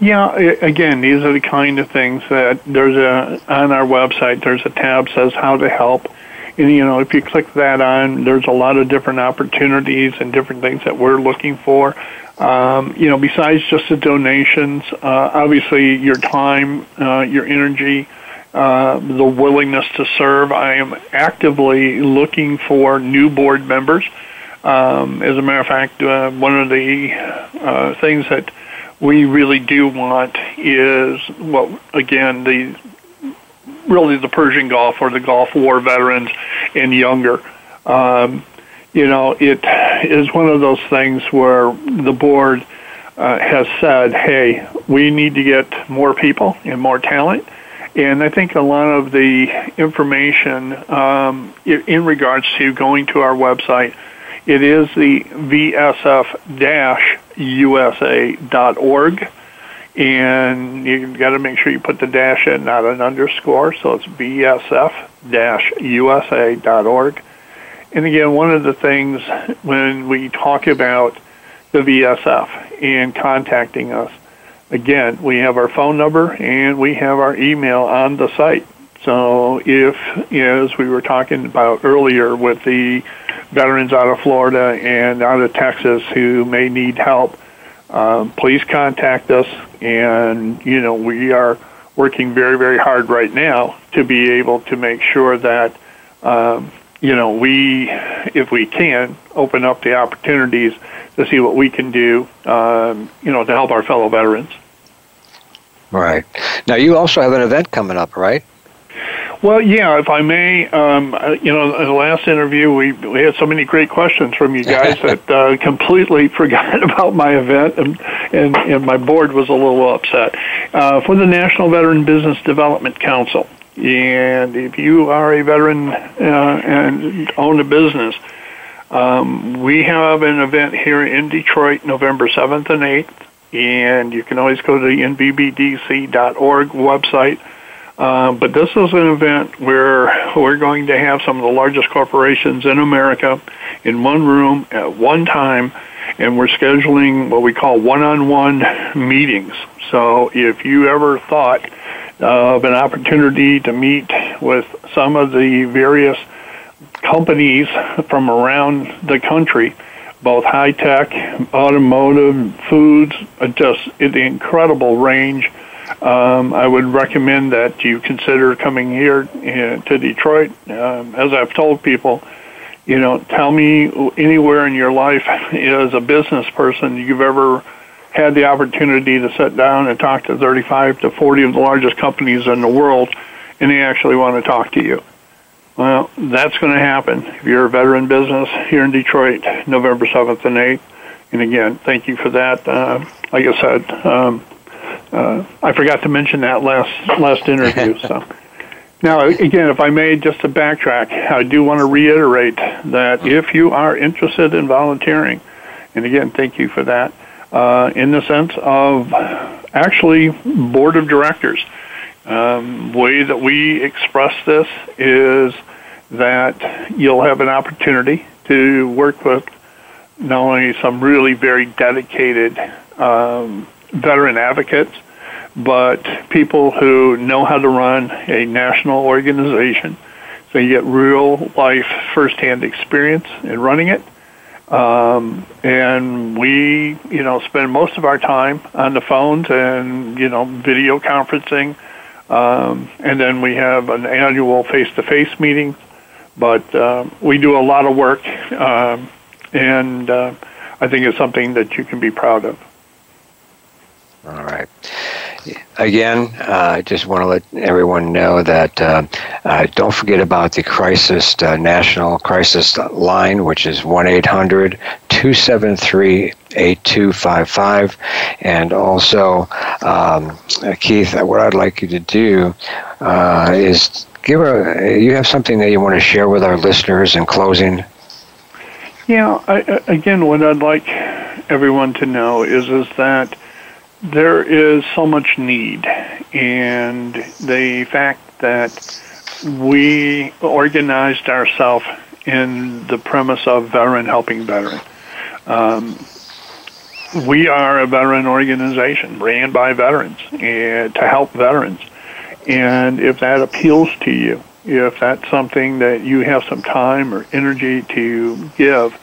Yeah, again, these are the kind of things that there's a on our website. There's a tab says how to help, and you know if you click that on, there's a lot of different opportunities and different things that we're looking for. Um, you know, besides just the donations, uh, obviously your time, uh, your energy, uh, the willingness to serve. I am actively looking for new board members. Um, as a matter of fact, uh, one of the uh, things that we really do want is, well, again, the really the Persian Gulf or the Gulf War veterans and younger. Um, you know, it is one of those things where the board uh, has said, hey, we need to get more people and more talent. And I think a lot of the information um, in regards to going to our website, it is the vsf-usa.org. And you've got to make sure you put the dash in, not an underscore. So it's vsf-usa.org. And again, one of the things when we talk about the VSF and contacting us, again, we have our phone number and we have our email on the site. So if, you know, as we were talking about earlier with the veterans out of Florida and out of Texas who may need help, um, please contact us. And, you know, we are working very, very hard right now to be able to make sure that um, you know, we, if we can, open up the opportunities to see what we can do, um, you know, to help our fellow veterans. Right. Now, you also have an event coming up, right? Well, yeah, if I may, um, uh, you know, in the last interview, we, we had so many great questions from you guys that uh, completely forgot about my event, and, and, and my board was a little upset. Uh, for the National Veteran Business Development Council, and if you are a veteran uh, and own a business, um, we have an event here in Detroit, November 7th and 8th, and you can always go to the nvbdc.org website. Uh, but this is an event where we're going to have some of the largest corporations in America in one room at one time, and we're scheduling what we call one-on-one meetings. So if you ever thought of an opportunity to meet with some of the various companies from around the country, both high tech, automotive, foods, just the incredible range um, I would recommend that you consider coming here uh, to Detroit. Um, as I've told people, you know, tell me anywhere in your life as a business person you've ever had the opportunity to sit down and talk to 35 to 40 of the largest companies in the world, and they actually want to talk to you. Well, that's going to happen if you're a veteran business here in Detroit, November 7th and 8th. And again, thank you for that. Uh, like I said, um, uh, I forgot to mention that last last interview. so now, again, if I may, just to backtrack, I do want to reiterate that if you are interested in volunteering, and again, thank you for that, uh, in the sense of actually board of directors. Um, way that we express this is that you'll have an opportunity to work with not only some really very dedicated um, veteran advocates, but people who know how to run a national organization. So you get real life firsthand experience in running it. Um, and we, you know, spend most of our time on the phones and, you know, video conferencing. Um, and then we have an annual face-to-face meeting. But uh, we do a lot of work, um, and uh, I think it's something that you can be proud of. All right. Again, uh, I just want to let everyone know that uh, uh, don't forget about the crisis, uh, national crisis line, which is 1 800 273 8255. And also, um, Keith, what I'd like you to do uh, is give a, you have something that you want to share with our listeners in closing? Yeah, I, again, what I'd like everyone to know is, is that there is so much need, and the fact that we organized ourselves in the premise of veteran helping veteran. Um, we are a veteran organization ran by veterans and to help veterans. And if that appeals to you, if that's something that you have some time or energy to give,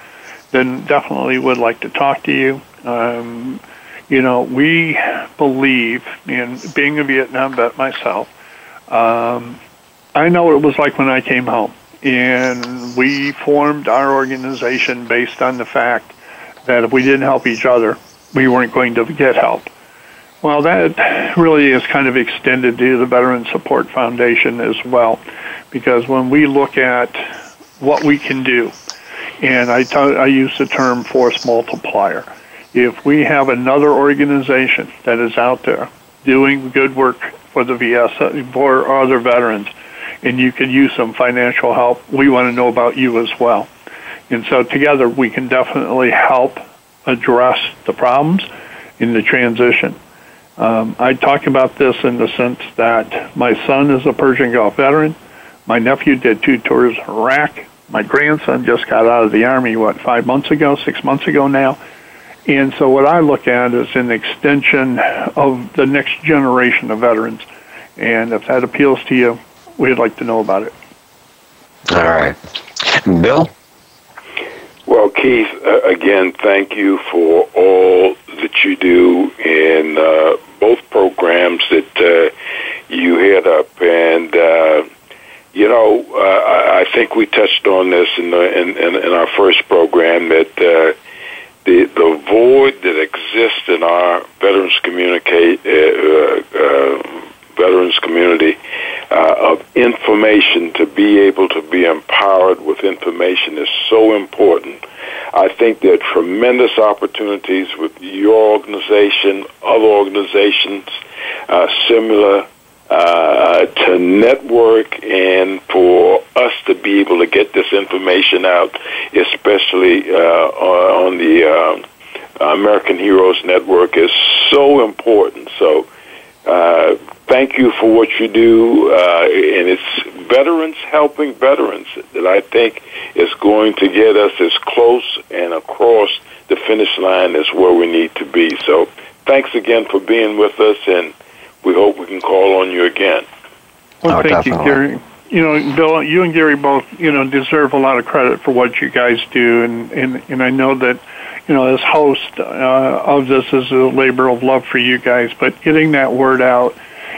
then definitely would like to talk to you. Um, you know, we believe in being a Vietnam vet myself. Um, I know what it was like when I came home, and we formed our organization based on the fact that if we didn't help each other, we weren't going to get help. Well, that really is kind of extended to the Veteran Support Foundation as well, because when we look at what we can do, and I, t- I use the term force multiplier if we have another organization that is out there doing good work for the VS for other veterans, and you can use some financial help, we want to know about you as well. And so together we can definitely help address the problems in the transition. Um, I talk about this in the sense that my son is a Persian Gulf veteran. My nephew did two tours of Iraq. My grandson just got out of the Army, what, five months ago, six months ago now. And so what I look at is an extension of the next generation of veterans. And if that appeals to you, we'd like to know about it. All right. Bill? Well, Keith, uh, again, thank you for all that you do in uh, both programs that uh, you head up. And, uh, you know, uh, I think we touched on this in, the, in, in, in our first program that uh, the the void that exists in our veterans communicate uh, uh, veterans community uh, of information information to be able to be empowered with information is so important. I think there are tremendous opportunities with your organization, other organizations uh, similar uh, to network and for us to be able to get this information out, especially uh, on the uh, American Heroes Network, is so important. So, uh, thank you for what you do, uh, and it's veterans helping veterans that I think is going to get us as close and across the finish line as where we need to be. So, thanks again for being with us and we hope we can call on you again. Well, oh, thank definitely. you, Gary. You know, Bill, you and Gary both, you know, deserve a lot of credit for what you guys do, and and and I know that, you know, as host uh, of this is a labor of love for you guys, but getting that word out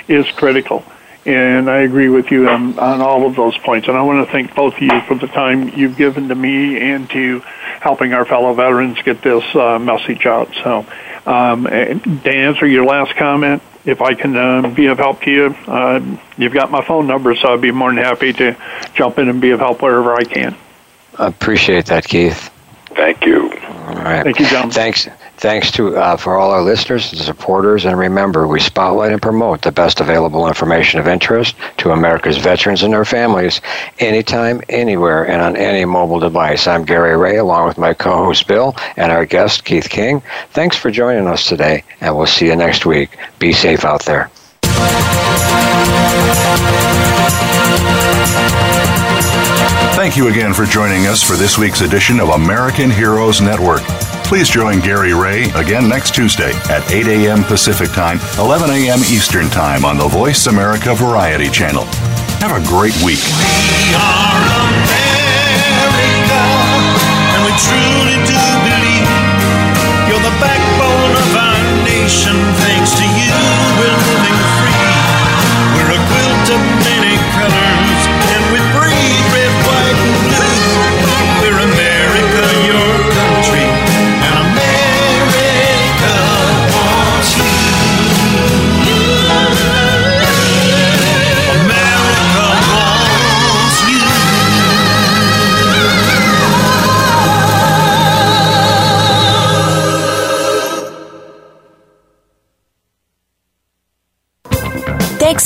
is critical. And I agree with you on, on all of those points. And I want to thank both of you for the time you've given to me and to helping our fellow veterans get this uh, message out. So, um, to answer your last comment, if I can uh, be of help to you, uh, you've got my phone number, so I'd be more than happy to jump in and be of help wherever I can. I appreciate that, Keith. Thank you. All right. Thank you, John. Thanks. Thanks to uh, for all our listeners and supporters, and remember, we spotlight and promote the best available information of interest to America's veterans and their families, anytime, anywhere, and on any mobile device. I'm Gary Ray, along with my co-host Bill and our guest Keith King. Thanks for joining us today, and we'll see you next week. Be safe out there. Thank you again for joining us for this week's edition of American Heroes Network. Please join Gary Ray again next Tuesday at 8 a.m. Pacific Time, 11 a.m. Eastern Time on the Voice America Variety Channel. Have a great week. We are America, and we truly do believe you're the backbone of our nation.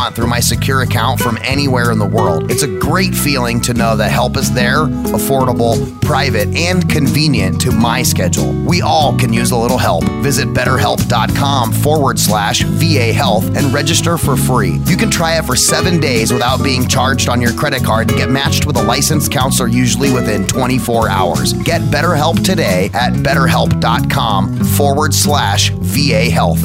want through my secure account from anywhere in the world. It's a great feeling to know that help is there, affordable, private, and convenient to my schedule. We all can use a little help. Visit betterhelp.com forward slash VA health and register for free. You can try it for seven days without being charged on your credit card and get matched with a licensed counselor usually within 24 hours. Get BetterHelp today at betterhelp.com forward slash VA health.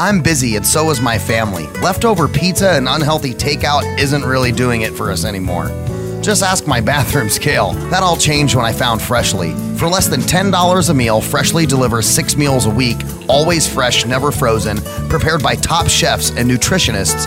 I'm busy and so is my family. Leftover pizza and unhealthy takeout isn't really doing it for us anymore. Just ask my bathroom scale. That all changed when I found Freshly. For less than $10 a meal, Freshly delivers six meals a week, always fresh, never frozen, prepared by top chefs and nutritionists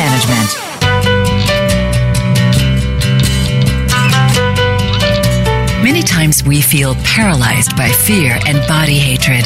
management. Many times we feel paralyzed by fear and body hatred.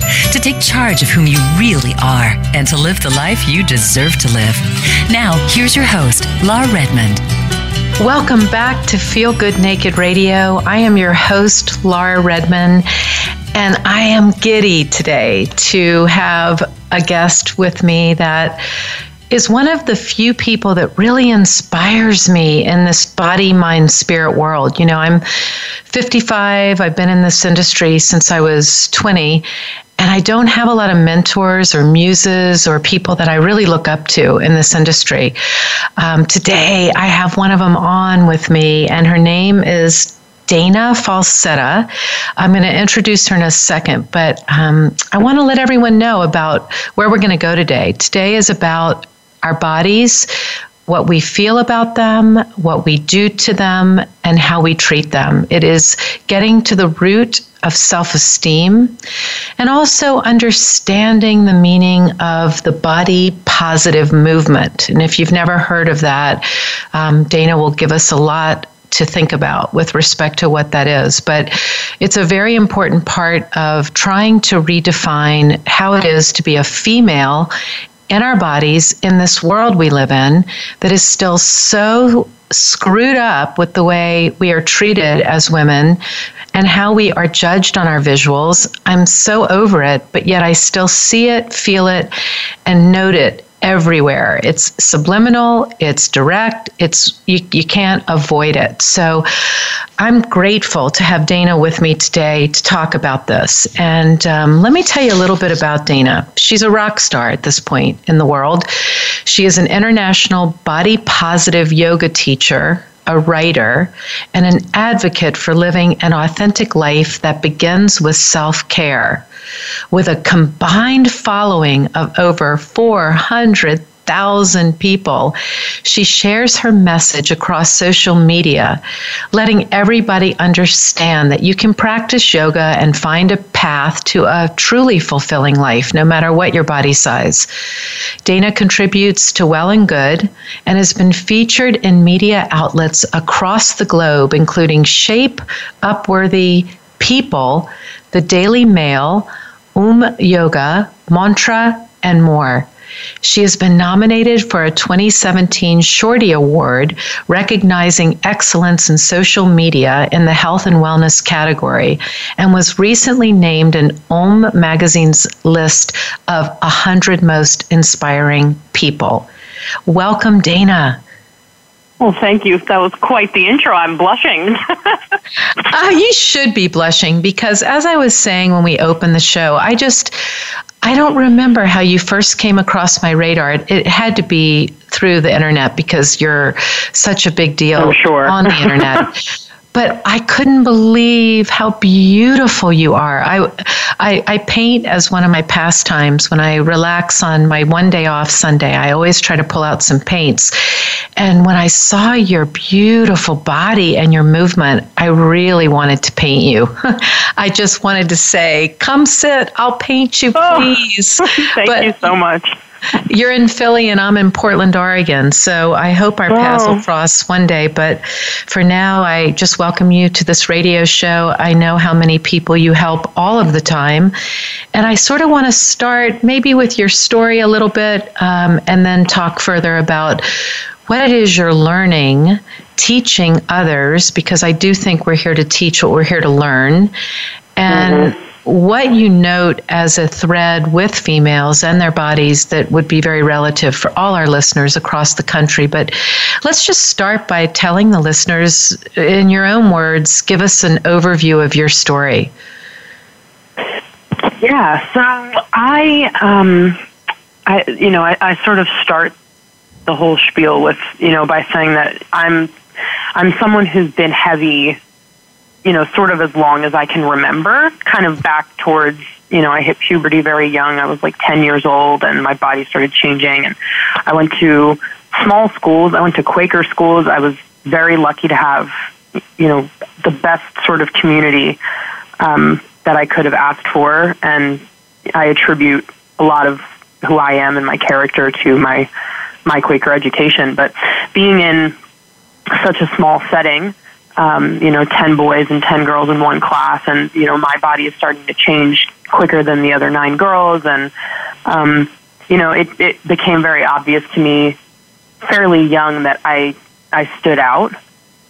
to take charge of whom you really are and to live the life you deserve to live. Now, here's your host, Lar Redmond. Welcome back to Feel Good Naked Radio. I am your host, Lara Redmond, and I am giddy today to have a guest with me that is one of the few people that really inspires me in this body, mind, spirit world. You know, I'm 55, I've been in this industry since I was 20, and I don't have a lot of mentors or muses or people that I really look up to in this industry. Um, today, I have one of them on with me, and her name is Dana Falsetti. I'm going to introduce her in a second, but um, I want to let everyone know about where we're going to go today. Today is about our bodies, what we feel about them, what we do to them, and how we treat them. It is getting to the root of self esteem and also understanding the meaning of the body positive movement. And if you've never heard of that, um, Dana will give us a lot to think about with respect to what that is. But it's a very important part of trying to redefine how it is to be a female in our bodies in this world we live in that is still so screwed up with the way we are treated as women and how we are judged on our visuals. I'm so over it, but yet I still see it, feel it, and note it everywhere. It's subliminal, it's direct, it's you, you can't avoid it. So I'm grateful to have Dana with me today to talk about this. And um, let me tell you a little bit about Dana. She's a rock star at this point in the world. She is an international body positive yoga teacher, a writer, and an advocate for living an authentic life that begins with self care. With a combined following of over 400,000 people, she shares her message across social media, letting everybody understand that you can practice yoga and find a path to a truly fulfilling life, no matter what your body size. Dana contributes to Well and Good and has been featured in media outlets across the globe, including Shape, Upworthy, People, the Daily Mail, Om Yoga, Mantra, and more. She has been nominated for a 2017 Shorty Award, recognizing excellence in social media in the health and wellness category, and was recently named in Om Magazine's list of 100 most inspiring people. Welcome, Dana. Well, thank you. That was quite the intro. I'm blushing. uh, you should be blushing because, as I was saying when we opened the show, I just, I don't remember how you first came across my radar. It, it had to be through the internet because you're such a big deal sure. on the internet. But I couldn't believe how beautiful you are. I, I, I, paint as one of my pastimes. When I relax on my one day off Sunday, I always try to pull out some paints. And when I saw your beautiful body and your movement, I really wanted to paint you. I just wanted to say, come sit, I'll paint you, oh, please. Oh, thank but, you so much. You're in Philly and I'm in Portland, Oregon. So I hope our paths will cross one day. But for now, I just welcome you to this radio show. I know how many people you help all of the time. And I sort of want to start maybe with your story a little bit um, and then talk further about what it is you're learning, teaching others, because I do think we're here to teach what we're here to learn. And mm-hmm what you note as a thread with females and their bodies that would be very relative for all our listeners across the country. But let's just start by telling the listeners, in your own words, give us an overview of your story. Yeah, so I, um, I you know, I, I sort of start the whole spiel with, you know, by saying that I'm, I'm someone who's been heavy you know, sort of as long as I can remember, kind of back towards, you know, I hit puberty very young. I was like 10 years old and my body started changing and I went to small schools. I went to Quaker schools. I was very lucky to have, you know, the best sort of community um, that I could have asked for. And I attribute a lot of who I am and my character to my, my Quaker education. But being in such a small setting, um, you know, 10 boys and 10 girls in one class. And, you know, my body is starting to change quicker than the other nine girls. And, um, you know, it, it became very obvious to me fairly young that I, I stood out,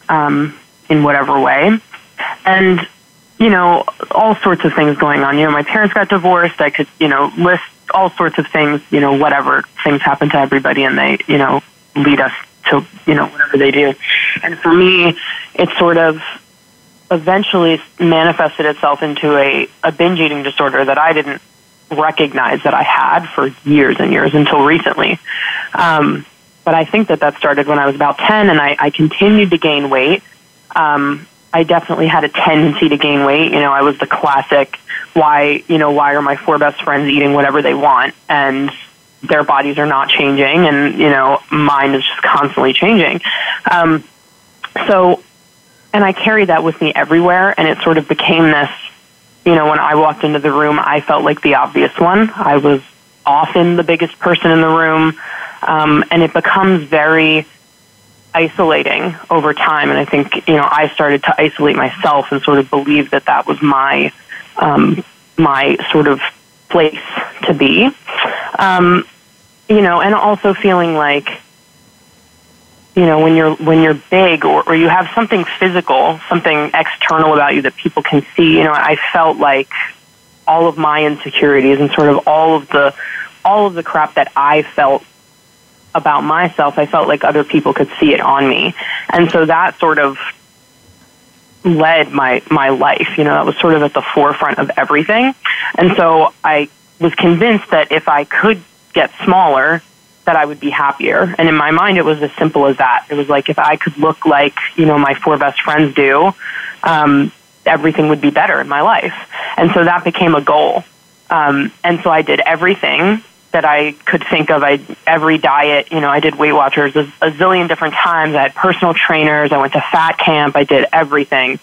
um, in whatever way. And, you know, all sorts of things going on. You know, my parents got divorced. I could, you know, list all sorts of things, you know, whatever things happen to everybody and they, you know, lead us to you know whatever they do. And for me, it sort of eventually manifested itself into a, a binge eating disorder that I didn't recognize that I had for years and years until recently. Um, but I think that that started when I was about 10 and I, I continued to gain weight. Um, I definitely had a tendency to gain weight. You know, I was the classic, why, you know, why are my four best friends eating whatever they want? And their bodies are not changing and you know mine is just constantly changing. Um, so and i carried that with me everywhere and it sort of became this you know when i walked into the room i felt like the obvious one. I was often the biggest person in the room. Um, and it becomes very isolating over time. And i think you know i started to isolate myself and sort of believe that that was my um, my sort of place to be. Um, you know, and also feeling like, you know, when you're when you're big or, or you have something physical, something external about you that people can see. You know, I felt like all of my insecurities and sort of all of the all of the crap that I felt about myself, I felt like other people could see it on me. And so that sort of led my my life. You know, that was sort of at the forefront of everything. And so I was convinced that if I could get smaller, that I would be happier. And in my mind, it was as simple as that. It was like if I could look like you know my four best friends do, um, everything would be better in my life. And so that became a goal. Um, and so I did everything that I could think of. I every diet, you know, I did Weight Watchers a, a zillion different times. I had personal trainers. I went to fat camp. I did everything,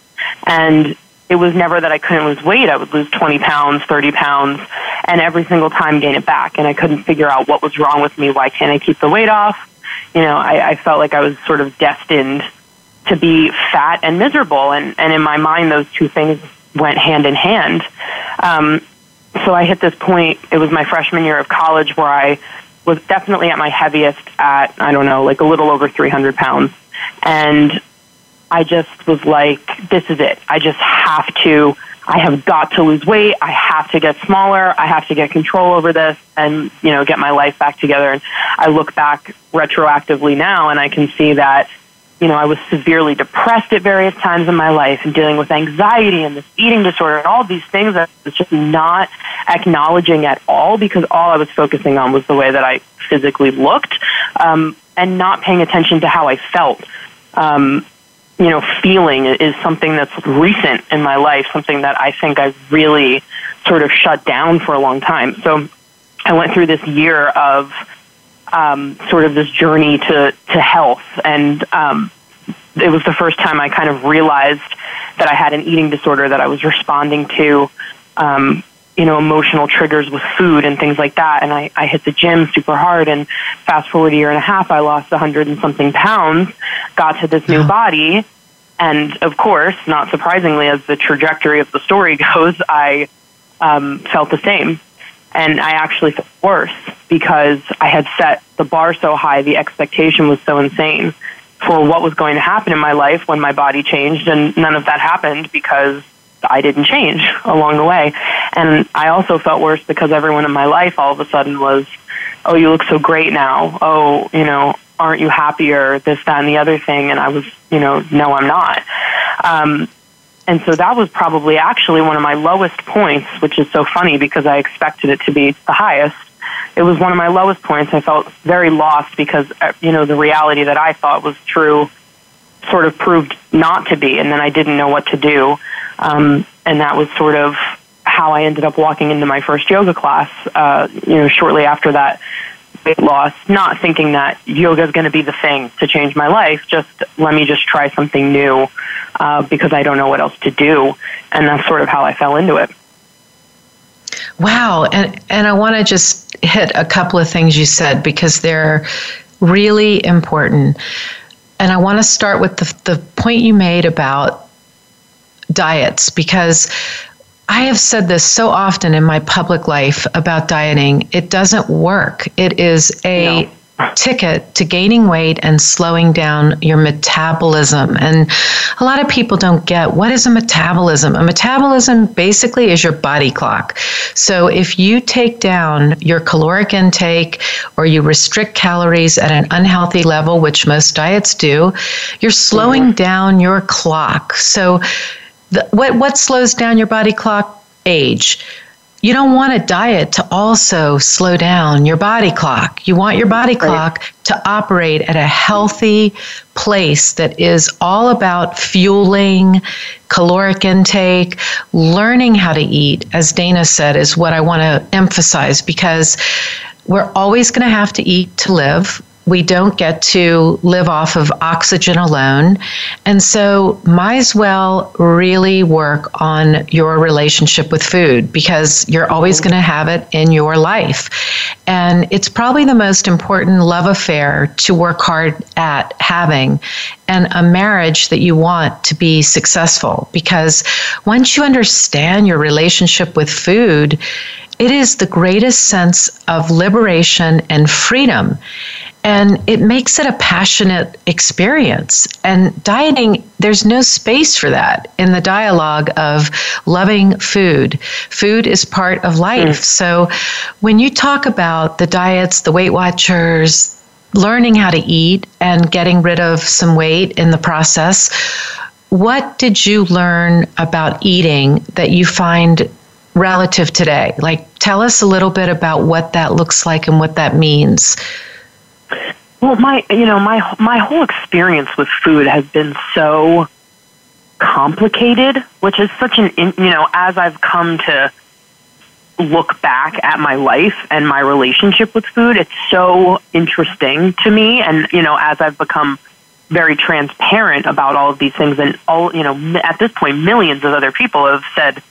and it was never that I couldn't lose weight. I would lose 20 pounds, 30 pounds, and every single time gain it back. And I couldn't figure out what was wrong with me. Why can't I keep the weight off? You know, I, I felt like I was sort of destined to be fat and miserable. And, and in my mind, those two things went hand in hand. Um, so I hit this point, it was my freshman year of college where I was definitely at my heaviest at, I don't know, like a little over 300 pounds. And I just was like, this is it. I just have to, I have got to lose weight. I have to get smaller. I have to get control over this and, you know, get my life back together. And I look back retroactively now and I can see that you know, I was severely depressed at various times in my life and dealing with anxiety and this eating disorder and all these things I was just not acknowledging at all because all I was focusing on was the way that I physically looked um, and not paying attention to how I felt. Um, you know, feeling is something that's recent in my life, something that I think I've really sort of shut down for a long time. So I went through this year of um, sort of this journey to, to health. And um, it was the first time I kind of realized that I had an eating disorder that I was responding to, um, you know, emotional triggers with food and things like that. And I, I hit the gym super hard. And fast forward a year and a half, I lost a hundred and something pounds, got to this new body. And of course, not surprisingly, as the trajectory of the story goes, I um, felt the same and I actually felt worse because I had set the bar so high, the expectation was so insane for what was going to happen in my life when my body changed, and none of that happened because I didn't change along the way. And I also felt worse because everyone in my life all of a sudden was, oh, you look so great now. Oh, you know, aren't you happier? This, that, and the other thing. And I was, you know, no, I'm not. Um, and so that was probably actually one of my lowest points, which is so funny because I expected it to be the highest. It was one of my lowest points. I felt very lost because, uh, you know, the reality that I thought was true sort of proved not to be, and then I didn't know what to do. Um, and that was sort of how I ended up walking into my first yoga class, uh, you know, shortly after that weight loss, not thinking that yoga is going to be the thing to change my life. Just let me just try something new uh, because I don't know what else to do, and that's sort of how I fell into it. Wow, and and I want to just hit a couple of things you said because they're really important. And I want to start with the, the point you made about diets because I have said this so often in my public life about dieting. It doesn't work. It is a no ticket to gaining weight and slowing down your metabolism. And a lot of people don't get what is a metabolism? A metabolism basically is your body clock. So if you take down your caloric intake or you restrict calories at an unhealthy level, which most diets do, you're slowing mm-hmm. down your clock. So the, what what slows down your body clock? Age. You don't want a diet to also slow down your body clock. You want your body clock to operate at a healthy place that is all about fueling, caloric intake, learning how to eat, as Dana said, is what I want to emphasize because we're always going to have to eat to live we don't get to live off of oxygen alone. And so, might as well really work on your relationship with food because you're always going to have it in your life. And it's probably the most important love affair to work hard at having and a marriage that you want to be successful because once you understand your relationship with food, it is the greatest sense of liberation and freedom. And it makes it a passionate experience. And dieting, there's no space for that in the dialogue of loving food. Food is part of life. Mm. So when you talk about the diets, the Weight Watchers, learning how to eat and getting rid of some weight in the process, what did you learn about eating that you find relative today? Like, tell us a little bit about what that looks like and what that means. Well, my you know my my whole experience with food has been so complicated, which is such an you know as I've come to look back at my life and my relationship with food, it's so interesting to me. And you know, as I've become very transparent about all of these things, and all you know, at this point, millions of other people have said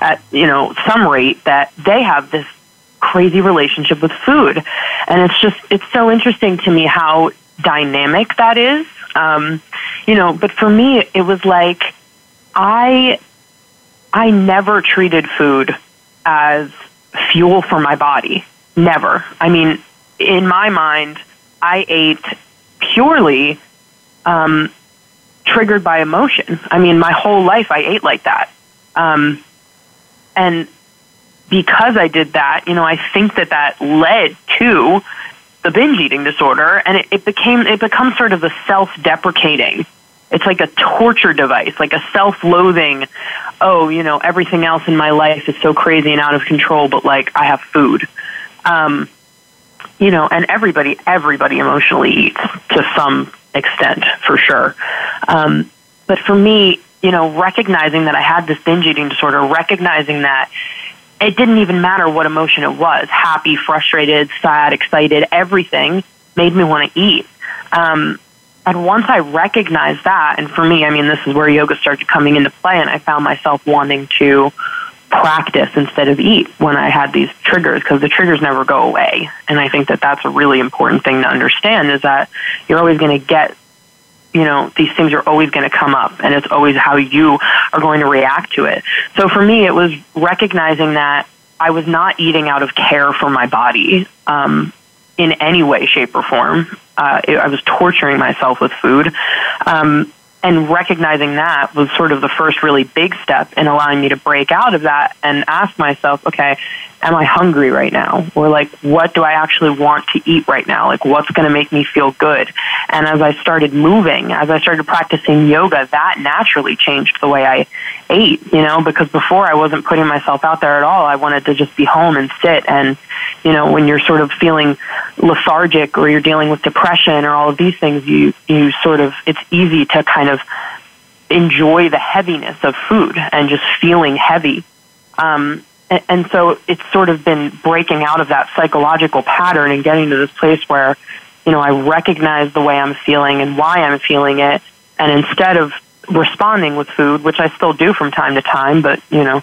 at you know some rate that they have this crazy relationship with food. And it's just, it's so interesting to me how dynamic that is. Um, you know, but for me, it was like, I, I never treated food as fuel for my body. Never. I mean, in my mind, I ate purely um, triggered by emotion. I mean, my whole life I ate like that. Um, and because I did that, you know, I think that that led to the binge eating disorder, and it, it became it becomes sort of a self-deprecating. It's like a torture device, like a self-loathing. Oh, you know, everything else in my life is so crazy and out of control, but like I have food. Um, you know, and everybody, everybody emotionally eats to some extent, for sure. Um, but for me, you know, recognizing that I had this binge eating disorder, recognizing that it didn't even matter what emotion it was happy, frustrated, sad, excited, everything made me want to eat. Um, and once I recognized that, and for me, I mean, this is where yoga started coming into play, and I found myself wanting to practice instead of eat when I had these triggers because the triggers never go away. And I think that that's a really important thing to understand is that you're always going to get you know, these things are always going to come up and it's always how you are going to react to it. So for me, it was recognizing that I was not eating out of care for my body um, in any way, shape, or form. Uh, it, I was torturing myself with food. Um, and recognizing that was sort of the first really big step in allowing me to break out of that and ask myself, okay, am I hungry right now? Or like, what do I actually want to eat right now? Like, what's going to make me feel good? And as I started moving, as I started practicing yoga, that naturally changed the way I ate, you know, because before I wasn't putting myself out there at all. I wanted to just be home and sit. And, you know, when you're sort of feeling lethargic or you're dealing with depression or all of these things, you, you sort of, it's easy to kind of enjoy the heaviness of food and just feeling heavy. Um, and, so it's sort of been breaking out of that psychological pattern and getting to this place where, you know, I recognize the way I'm feeling and why I'm feeling it. And instead of responding with food, which I still do from time to time, but, you know,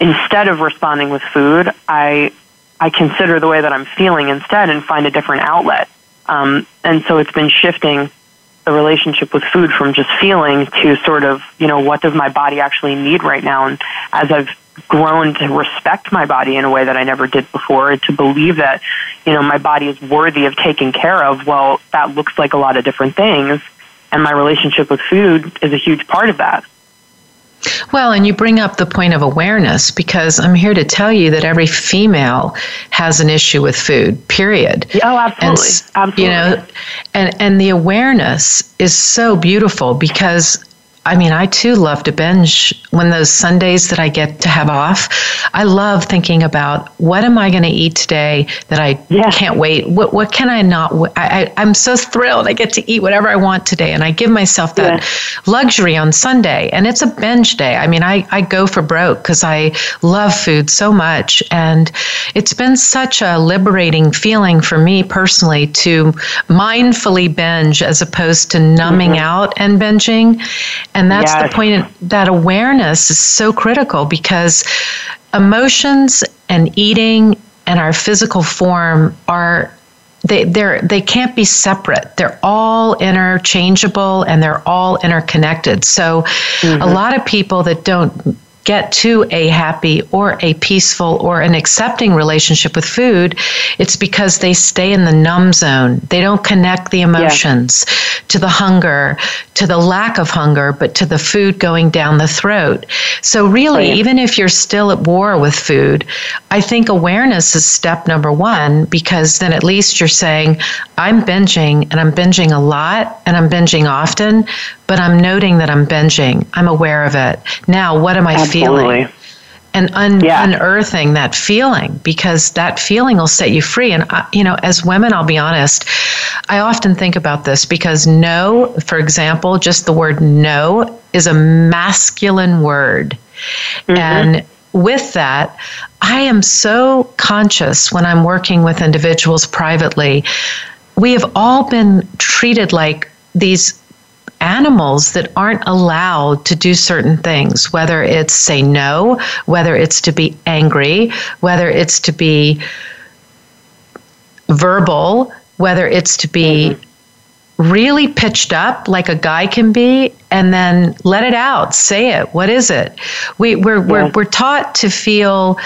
instead of responding with food, I, I consider the way that I'm feeling instead and find a different outlet. Um, and so it's been shifting the relationship with food from just feeling to sort of, you know, what does my body actually need right now? And as I've grown to respect my body in a way that I never did before, to believe that, you know, my body is worthy of taking care of, well, that looks like a lot of different things. And my relationship with food is a huge part of that. Well, and you bring up the point of awareness because I'm here to tell you that every female has an issue with food, period. Oh, absolutely. And, absolutely. You know, and, and the awareness is so beautiful because I mean, I too love to binge when those Sundays that I get to have off. I love thinking about what am I going to eat today that I yeah. can't wait. What what can I not? I, I am so thrilled. I get to eat whatever I want today, and I give myself that yeah. luxury on Sunday. And it's a binge day. I mean, I I go for broke because I love food so much, and it's been such a liberating feeling for me personally to mindfully binge as opposed to numbing mm-hmm. out and binging and that's yes. the point that awareness is so critical because emotions and eating and our physical form are they they're they can't be separate. They're all interchangeable and they're all interconnected. So mm-hmm. a lot of people that don't get to a happy or a peaceful or an accepting relationship with food, it's because they stay in the numb zone. They don't connect the emotions yeah. to the hunger, to the lack of hunger, but to the food going down the throat. So, really, right. even if you're still at war with food, I think awareness is step number one because then at least you're saying, I'm binging and I'm binging a lot and I'm binging often, but I'm noting that I'm binging. I'm aware of it. Now, what am I Absolutely. feeling? And un- yeah. unearthing that feeling because that feeling will set you free. And, I, you know, as women, I'll be honest, I often think about this because no, for example, just the word no is a masculine word. Mm-hmm. And with that, I am so conscious when I'm working with individuals privately. We have all been treated like these animals that aren't allowed to do certain things, whether it's say no, whether it's to be angry, whether it's to be verbal, whether it's to be really pitched up like a guy can be, and then let it out, say it. What is it? We, we're, yeah. we're, we're taught to feel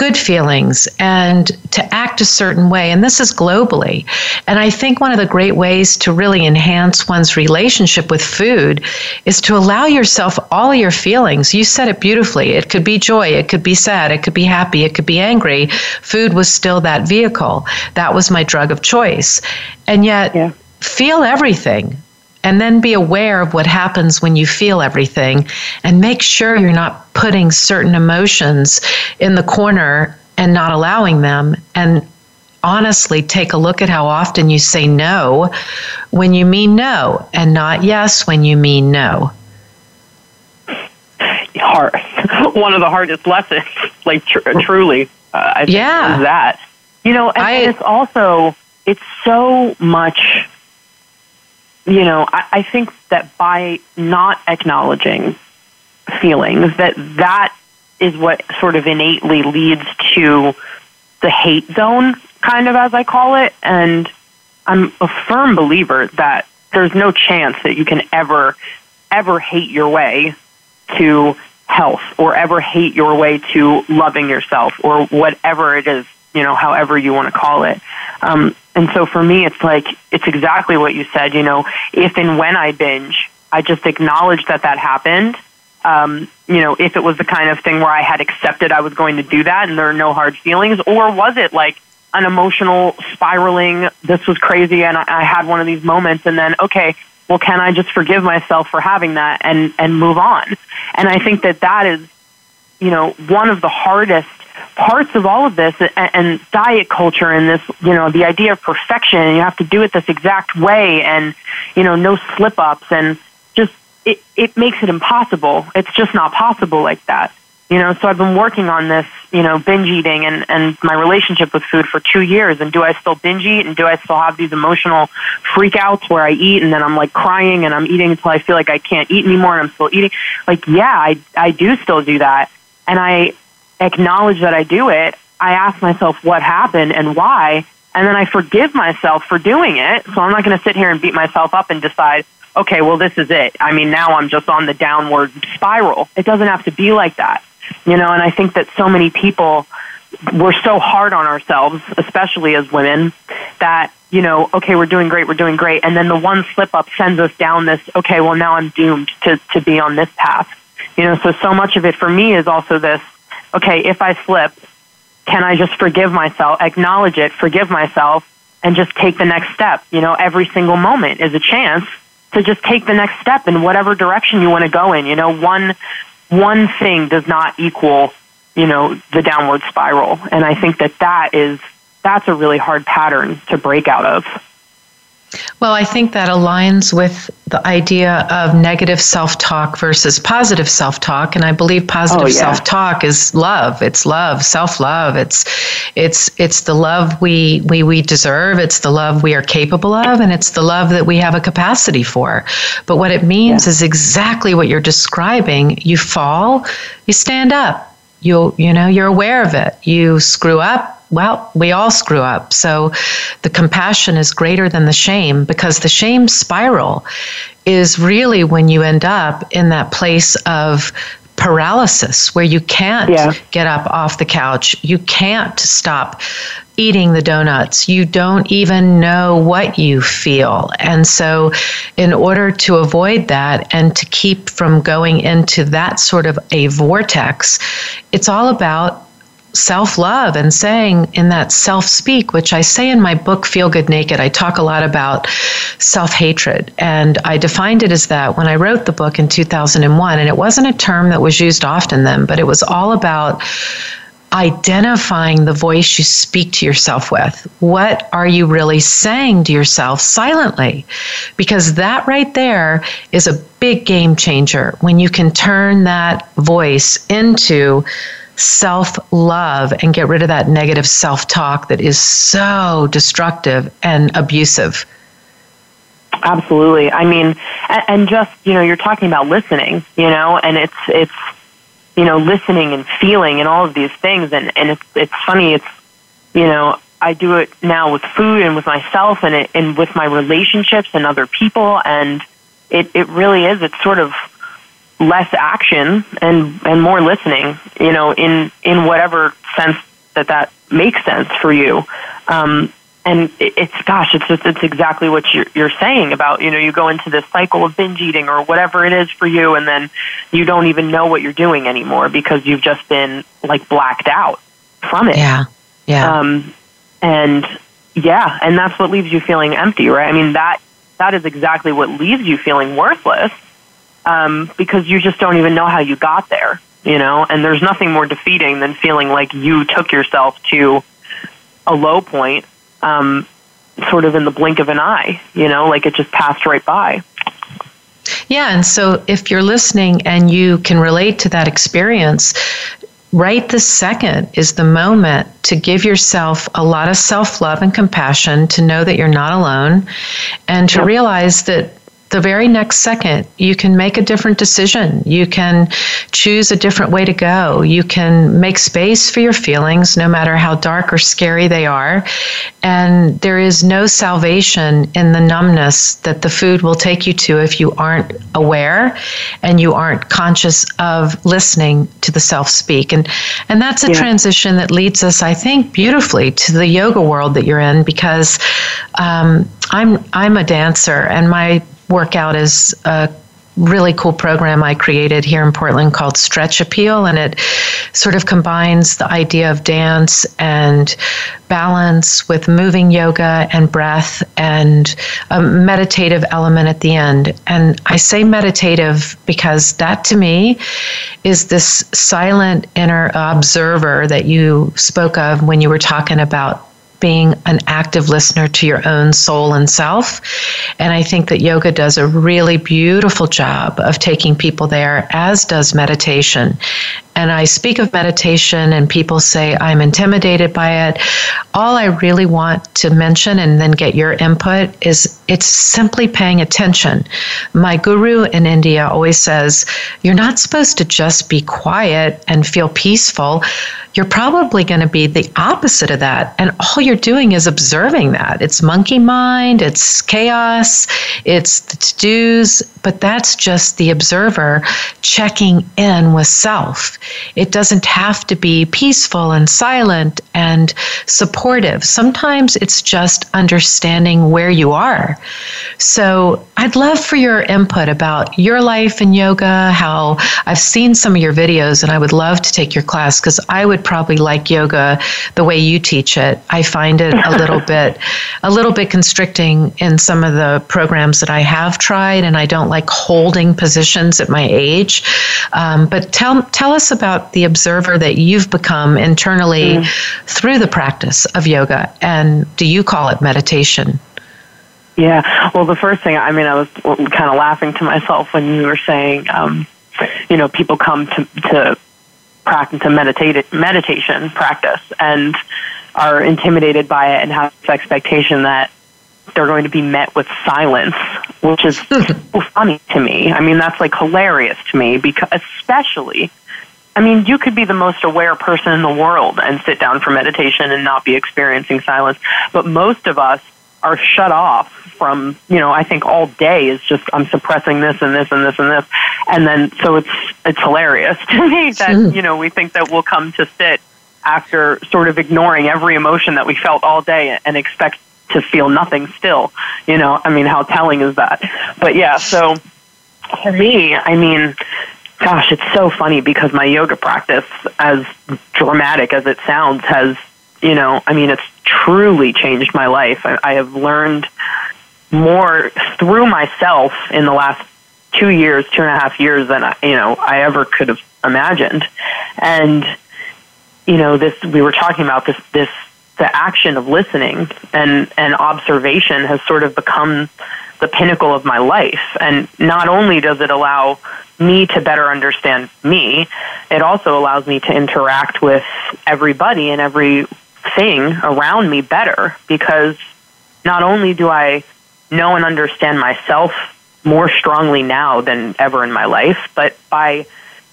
good feelings and to act a certain way. And this is globally. And I think one of the great ways to really enhance one's relationship with food is to allow yourself all your feelings. You said it beautifully. It could be joy, it could be sad, it could be happy, it could be angry. Food was still that vehicle. That was my drug of choice. And yet, yeah. feel everything and then be aware of what happens when you feel everything and make sure you're not putting certain emotions in the corner and not allowing them. And honestly take a look at how often you say no when you mean no and not yes when you mean no. Hard. One of the hardest lessons like tr- truly uh, I yeah. that. You know and, I, and it's also it's so much you know, I, I think that by not acknowledging feelings, that that is what sort of innately leads to the hate zone, kind of as I call it. And I'm a firm believer that there's no chance that you can ever, ever hate your way to health or ever hate your way to loving yourself or whatever it is, you know, however you want to call it. Um, and so for me, it's like, it's exactly what you said, you know, if and when I binge, I just acknowledge that that happened. Um, you know, if it was the kind of thing where I had accepted I was going to do that and there are no hard feelings, or was it like an emotional spiraling, this was crazy and I, I had one of these moments and then, okay, well, can I just forgive myself for having that and, and move on? And I think that that is, you know, one of the hardest parts of all of this and, and diet culture and this, you know, the idea of perfection and you have to do it this exact way and, you know, no slip ups and just, it, it makes it impossible. It's just not possible like that. You know, so I've been working on this, you know, binge eating and, and my relationship with food for two years. And do I still binge eat? And do I still have these emotional freakouts where I eat and then I'm like crying and I'm eating until I feel like I can't eat anymore and I'm still eating? Like, yeah, I, I do still do that. And I, acknowledge that I do it, I ask myself what happened and why, and then I forgive myself for doing it. So I'm not going to sit here and beat myself up and decide, okay, well, this is it. I mean, now I'm just on the downward spiral. It doesn't have to be like that, you know, and I think that so many people, we're so hard on ourselves, especially as women, that, you know, okay, we're doing great, we're doing great. And then the one slip up sends us down this, okay, well, now I'm doomed to, to be on this path. You know, so so much of it for me is also this, okay, if I slip, can I just forgive myself, acknowledge it, forgive myself, and just take the next step? You know, every single moment is a chance to just take the next step in whatever direction you want to go in. You know, one one thing does not equal, you know, the downward spiral. And I think that that is that's a really hard pattern to break out of. Well, I think that aligns with the idea of negative self talk versus positive self talk. And I believe positive oh, yeah. self talk is love. It's love, self love. It's it's it's the love we, we we deserve, it's the love we are capable of, and it's the love that we have a capacity for. But what it means yeah. is exactly what you're describing. You fall, you stand up. You you know, you're aware of it. You screw up, well, we all screw up. So the compassion is greater than the shame because the shame spiral is really when you end up in that place of paralysis where you can't yeah. get up off the couch. You can't stop eating the donuts. You don't even know what you feel. And so, in order to avoid that and to keep from going into that sort of a vortex, it's all about self love and saying in that self speak, which I say in my book, Feel Good Naked, I talk a lot about self hatred. And I defined it as that when I wrote the book in 2001. And it wasn't a term that was used often then, but it was all about identifying the voice you speak to yourself with. What are you really saying to yourself silently? Because that right there is a big game changer when you can turn that voice into self love and get rid of that negative self talk that is so destructive and abusive. Absolutely. I mean, and just, you know, you're talking about listening, you know, and it's, it's, you know, listening and feeling and all of these things. And, and it's, it's funny. It's, you know, I do it now with food and with myself and, it, and with my relationships and other people. And it, it really is, it's sort of, less action and and more listening you know in in whatever sense that that makes sense for you. Um, and it, it's gosh, it's just it's exactly what you're, you're saying about you know you go into this cycle of binge eating or whatever it is for you, and then you don't even know what you're doing anymore because you've just been like blacked out from it. Yeah, yeah. Um, and yeah, and that's what leaves you feeling empty, right? I mean that that is exactly what leaves you feeling worthless um, because you just don't even know how you got there, you know. And there's nothing more defeating than feeling like you took yourself to a low point, um, sort of in the blink of an eye, you know, like it just passed right by. Yeah, and so if you're listening and you can relate to that experience, right this second is the moment to give yourself a lot of self love and compassion, to know that you're not alone, and to realize that the very next second, you can make a different decision. You can choose a different way to go. You can make space for your feelings, no matter how dark or scary they are. And there is no salvation in the numbness that the food will take you to if you aren't aware and you aren't conscious of listening to the self speak. And, and that's a yeah. transition that leads us, I think, beautifully to the yoga world that you're in because um, I'm, I'm a dancer and my workout is a really cool program I created here in Portland called Stretch Appeal, and it sort of combines the idea of dance and balance with moving yoga and breath and a meditative element at the end. And I say meditative because that to me is this silent inner observer that you spoke of when you were talking about being an active listener to your own soul and self. And I think that yoga does a really beautiful job of taking people there, as does meditation. And I speak of meditation, and people say I'm intimidated by it. All I really want to mention and then get your input is it's simply paying attention. My guru in India always says, You're not supposed to just be quiet and feel peaceful you're probably going to be the opposite of that. And all you're doing is observing that. It's monkey mind, it's chaos, it's the to dos, but that's just the observer checking in with self. It doesn't have to be peaceful and silent and supportive. Sometimes it's just understanding where you are. So I'd love for your input about your life in yoga, how I've seen some of your videos, and I would love to take your class because I would probably like yoga the way you teach it. I find it a little bit a little bit constricting in some of the programs that I have tried, and I don't like holding positions at my age. Um, but tell tell us about the observer that you've become internally mm. through the practice of yoga, and do you call it meditation? Yeah. Well, the first thing, I mean, I was kind of laughing to myself when you were saying, um, you know, people come to, to practice, to meditate, meditation practice and are intimidated by it and have this expectation that they're going to be met with silence, which is hmm. so funny to me. I mean, that's like hilarious to me because, especially, I mean, you could be the most aware person in the world and sit down for meditation and not be experiencing silence. But most of us are shut off from, you know, I think all day is just I'm suppressing this and this and this and this. And then so it's it's hilarious to me that, hmm. you know, we think that we'll come to sit after sort of ignoring every emotion that we felt all day and expect to feel nothing still. You know, I mean, how telling is that? But yeah, so for me, I mean, gosh, it's so funny because my yoga practice, as dramatic as it sounds, has, you know, I mean, it's truly changed my life. I, I have learned more through myself in the last two years, two and a half years than I, you know I ever could have imagined. And you know, this we were talking about this this the action of listening and and observation has sort of become the pinnacle of my life. And not only does it allow me to better understand me, it also allows me to interact with everybody and everything around me better because not only do I know and understand myself more strongly now than ever in my life, but by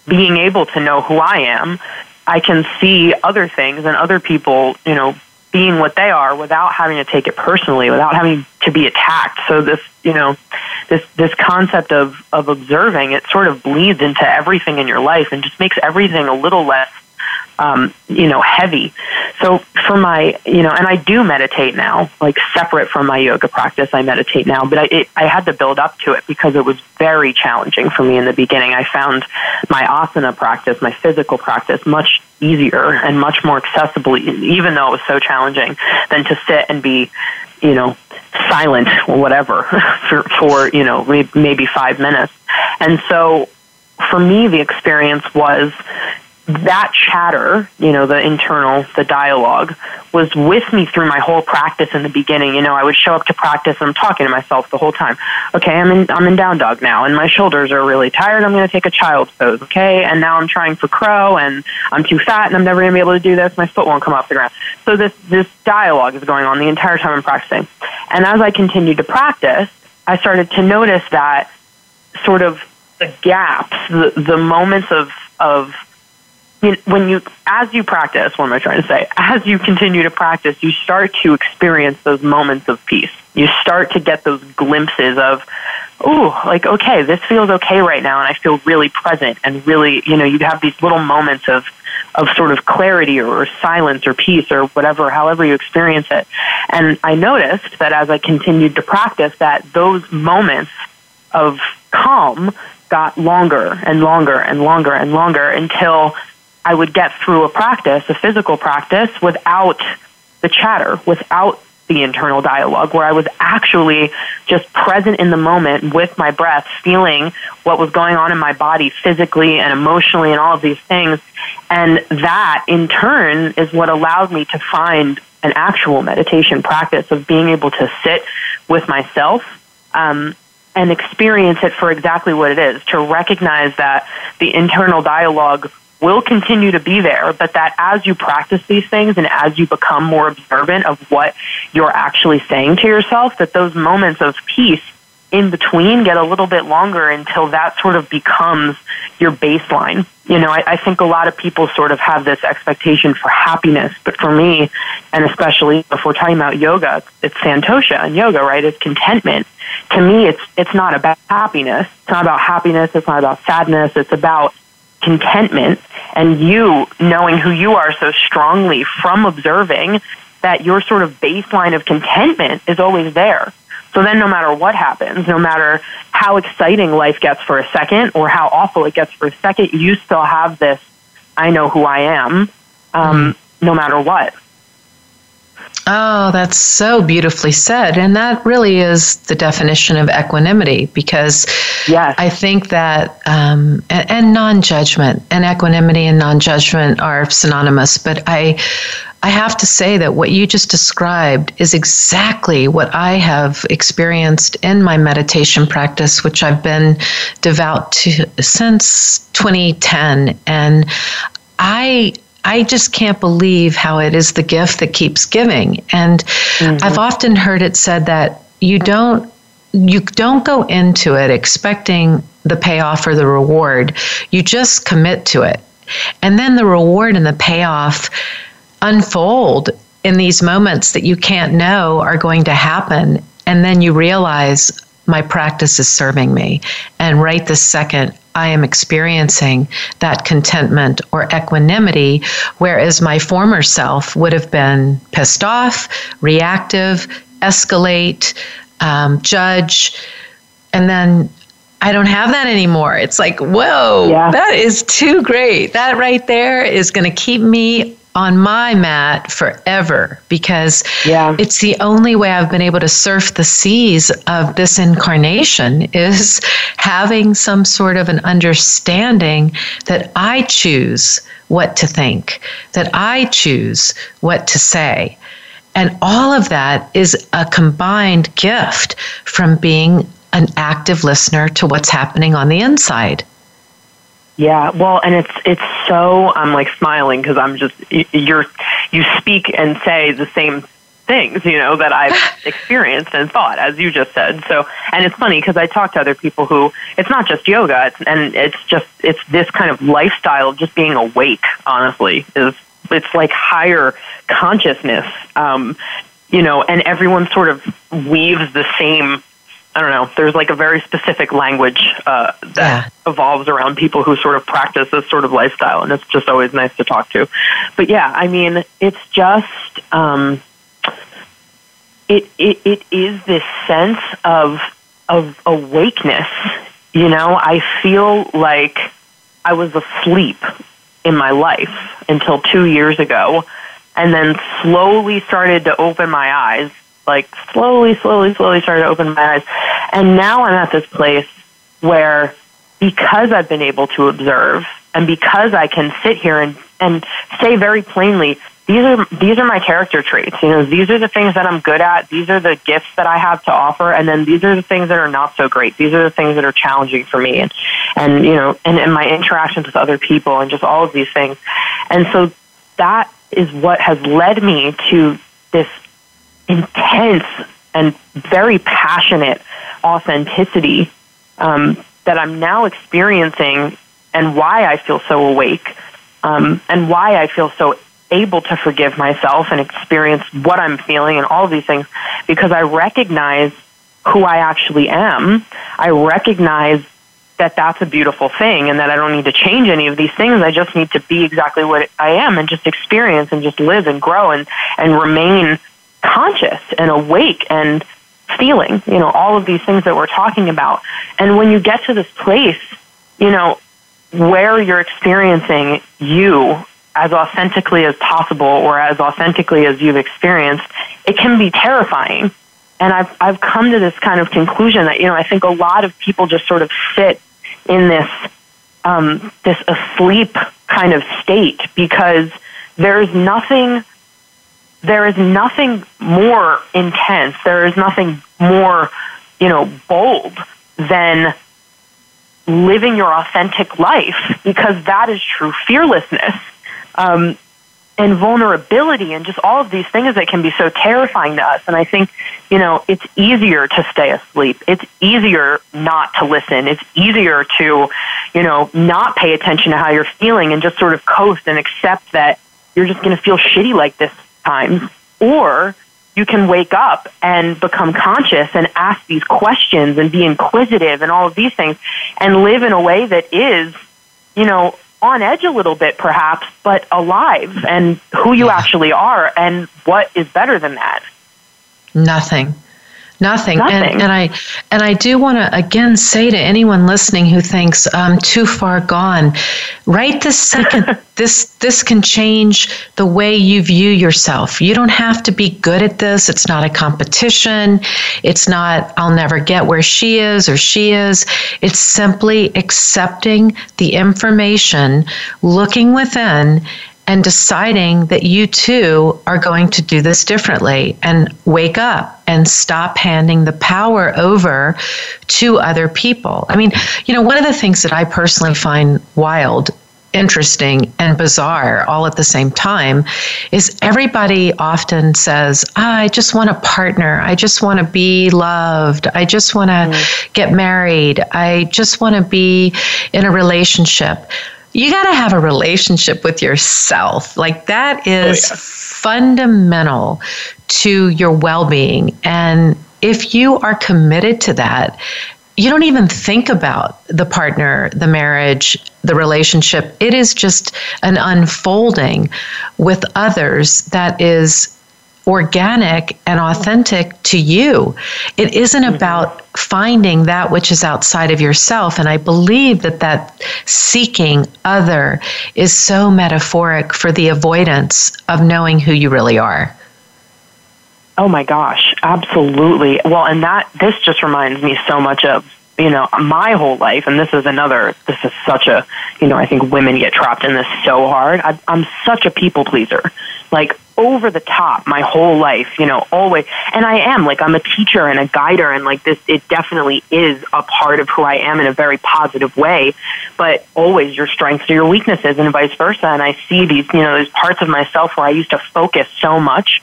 being able to know who I am, I can see other things and other people, you know, being what they are without having to take it personally, without having to be attacked. So this, you know, this this concept of of observing, it sort of bleeds into everything in your life and just makes everything a little less um, you know, heavy. So for my, you know, and I do meditate now, like separate from my yoga practice, I meditate now, but I, it, I had to build up to it because it was very challenging for me in the beginning. I found my asana practice, my physical practice, much easier and much more accessible, even though it was so challenging, than to sit and be, you know, silent or whatever for, for you know, maybe five minutes. And so for me, the experience was that chatter, you know, the internal, the dialogue, was with me through my whole practice in the beginning. You know, I would show up to practice and I'm talking to myself the whole time. Okay, I'm in I'm in down dog now and my shoulders are really tired. I'm gonna take a child's pose, okay? And now I'm trying for crow and I'm too fat and I'm never gonna be able to do this, my foot won't come off the ground. So this this dialogue is going on the entire time I'm practicing. And as I continued to practice, I started to notice that sort of the gaps, the, the moments of of when you as you practice what am i trying to say? As you continue to practice you start to experience those moments of peace. You start to get those glimpses of oh like okay this feels okay right now and i feel really present and really you know you have these little moments of of sort of clarity or, or silence or peace or whatever however you experience it. And i noticed that as i continued to practice that those moments of calm got longer and longer and longer and longer until I would get through a practice, a physical practice, without the chatter, without the internal dialogue, where I was actually just present in the moment with my breath, feeling what was going on in my body physically and emotionally and all of these things. And that, in turn, is what allowed me to find an actual meditation practice of being able to sit with myself um, and experience it for exactly what it is, to recognize that the internal dialogue will continue to be there, but that as you practice these things and as you become more observant of what you're actually saying to yourself, that those moments of peace in between get a little bit longer until that sort of becomes your baseline. You know, I, I think a lot of people sort of have this expectation for happiness, but for me, and especially if we're talking about yoga, it's santosha and yoga, right? It's contentment. To me, it's it's not about happiness. It's not about happiness. It's not about sadness. It's about contentment and you knowing who you are so strongly from observing that your sort of baseline of contentment is always there. So then no matter what happens, no matter how exciting life gets for a second or how awful it gets for a second, you still have this, I know who I am, um, mm-hmm. no matter what. Oh, that's so beautifully said. And that really is the definition of equanimity because yes. I think that, um, and, and non judgment, and equanimity and non judgment are synonymous. But I, I have to say that what you just described is exactly what I have experienced in my meditation practice, which I've been devout to since 2010. And I I just can't believe how it is the gift that keeps giving. And mm-hmm. I've often heard it said that you don't you don't go into it expecting the payoff or the reward. You just commit to it. And then the reward and the payoff unfold in these moments that you can't know are going to happen. And then you realize my practice is serving me. And right this second, I am experiencing that contentment or equanimity, whereas my former self would have been pissed off, reactive, escalate, um, judge, and then I don't have that anymore. It's like, whoa, yeah. that is too great. That right there is going to keep me on my mat forever because yeah. it's the only way I've been able to surf the seas of this incarnation is having some sort of an understanding that I choose what to think, that I choose what to say. And all of that is a combined gift from being an active listener to what's happening on the inside. Yeah, well, and it's it's so I'm like smiling because I'm just you're you speak and say the same things, you know, that I've experienced and thought, as you just said. So, and it's funny because I talk to other people who it's not just yoga, it's, and it's just it's this kind of lifestyle of just being awake. Honestly, is it's like higher consciousness, um, you know, and everyone sort of weaves the same I don't know. There's like a very specific language uh, that yeah. evolves around people who sort of practice this sort of lifestyle, and it's just always nice to talk to. But yeah, I mean, it's just um, it, it it is this sense of of awakeness. You know, I feel like I was asleep in my life until two years ago, and then slowly started to open my eyes like slowly, slowly, slowly started to open my eyes. And now I'm at this place where because I've been able to observe and because I can sit here and, and say very plainly, these are these are my character traits. You know, these are the things that I'm good at. These are the gifts that I have to offer, and then these are the things that are not so great. These are the things that are challenging for me, and and you know, and, and my interactions with other people, and just all of these things. And so that is what has led me to this intense and very passionate authenticity um, that I'm now experiencing, and why I feel so awake, um, and why I feel so able to forgive myself and experience what I'm feeling and all of these things, because I recognize who I actually am. I recognize that that's a beautiful thing and that I don't need to change any of these things. I just need to be exactly what I am and just experience and just live and grow and, and remain conscious and awake and feeling, you know, all of these things that we're talking about. And when you get to this place, you know, where you're experiencing you as authentically as possible or as authentically as you've experienced, it can be terrifying. And I've, I've come to this kind of conclusion that, you know, I think a lot of people just sort of sit in this, um, this asleep kind of state because there's nothing there is nothing more intense, there is nothing more, you know, bold than living your authentic life because that is true fearlessness. Um, and vulnerability and just all of these things that can be so terrifying to us. And I think, you know, it's easier to stay asleep. It's easier not to listen. It's easier to, you know, not pay attention to how you're feeling and just sort of coast and accept that you're just going to feel shitty like this times, or you can wake up and become conscious and ask these questions and be inquisitive and all of these things and live in a way that is, you know, on edge a little bit perhaps, but alive and who you actually are and what is better than that. Nothing. Nothing. Nothing. And, and I and I do want to again say to anyone listening who thinks I'm too far gone, right this second this this can change the way you view yourself. You don't have to be good at this. It's not a competition. It's not I'll never get where she is or she is. It's simply accepting the information, looking within and deciding that you too are going to do this differently and wake up and stop handing the power over to other people. I mean, you know, one of the things that I personally find wild interesting and bizarre all at the same time is everybody often says, I just want a partner. I just want to be loved. I just want to mm. get married. I just want to be in a relationship you got to have a relationship with yourself. Like that is oh, yeah. fundamental to your well being. And if you are committed to that, you don't even think about the partner, the marriage, the relationship. It is just an unfolding with others that is organic and authentic to you. It isn't mm-hmm. about finding that which is outside of yourself. And I believe that that seeking other is so metaphoric for the avoidance of knowing who you really are. Oh my gosh, absolutely. Well, and that this just reminds me so much of you know my whole life and this is another this is such a you know i think women get trapped in this so hard I, i'm such a people pleaser like over the top my whole life, you know, always. And I am like I'm a teacher and a guider and like this it definitely is a part of who I am in a very positive way, but always your strengths are your weaknesses and vice versa. And I see these, you know, there's parts of myself where I used to focus so much,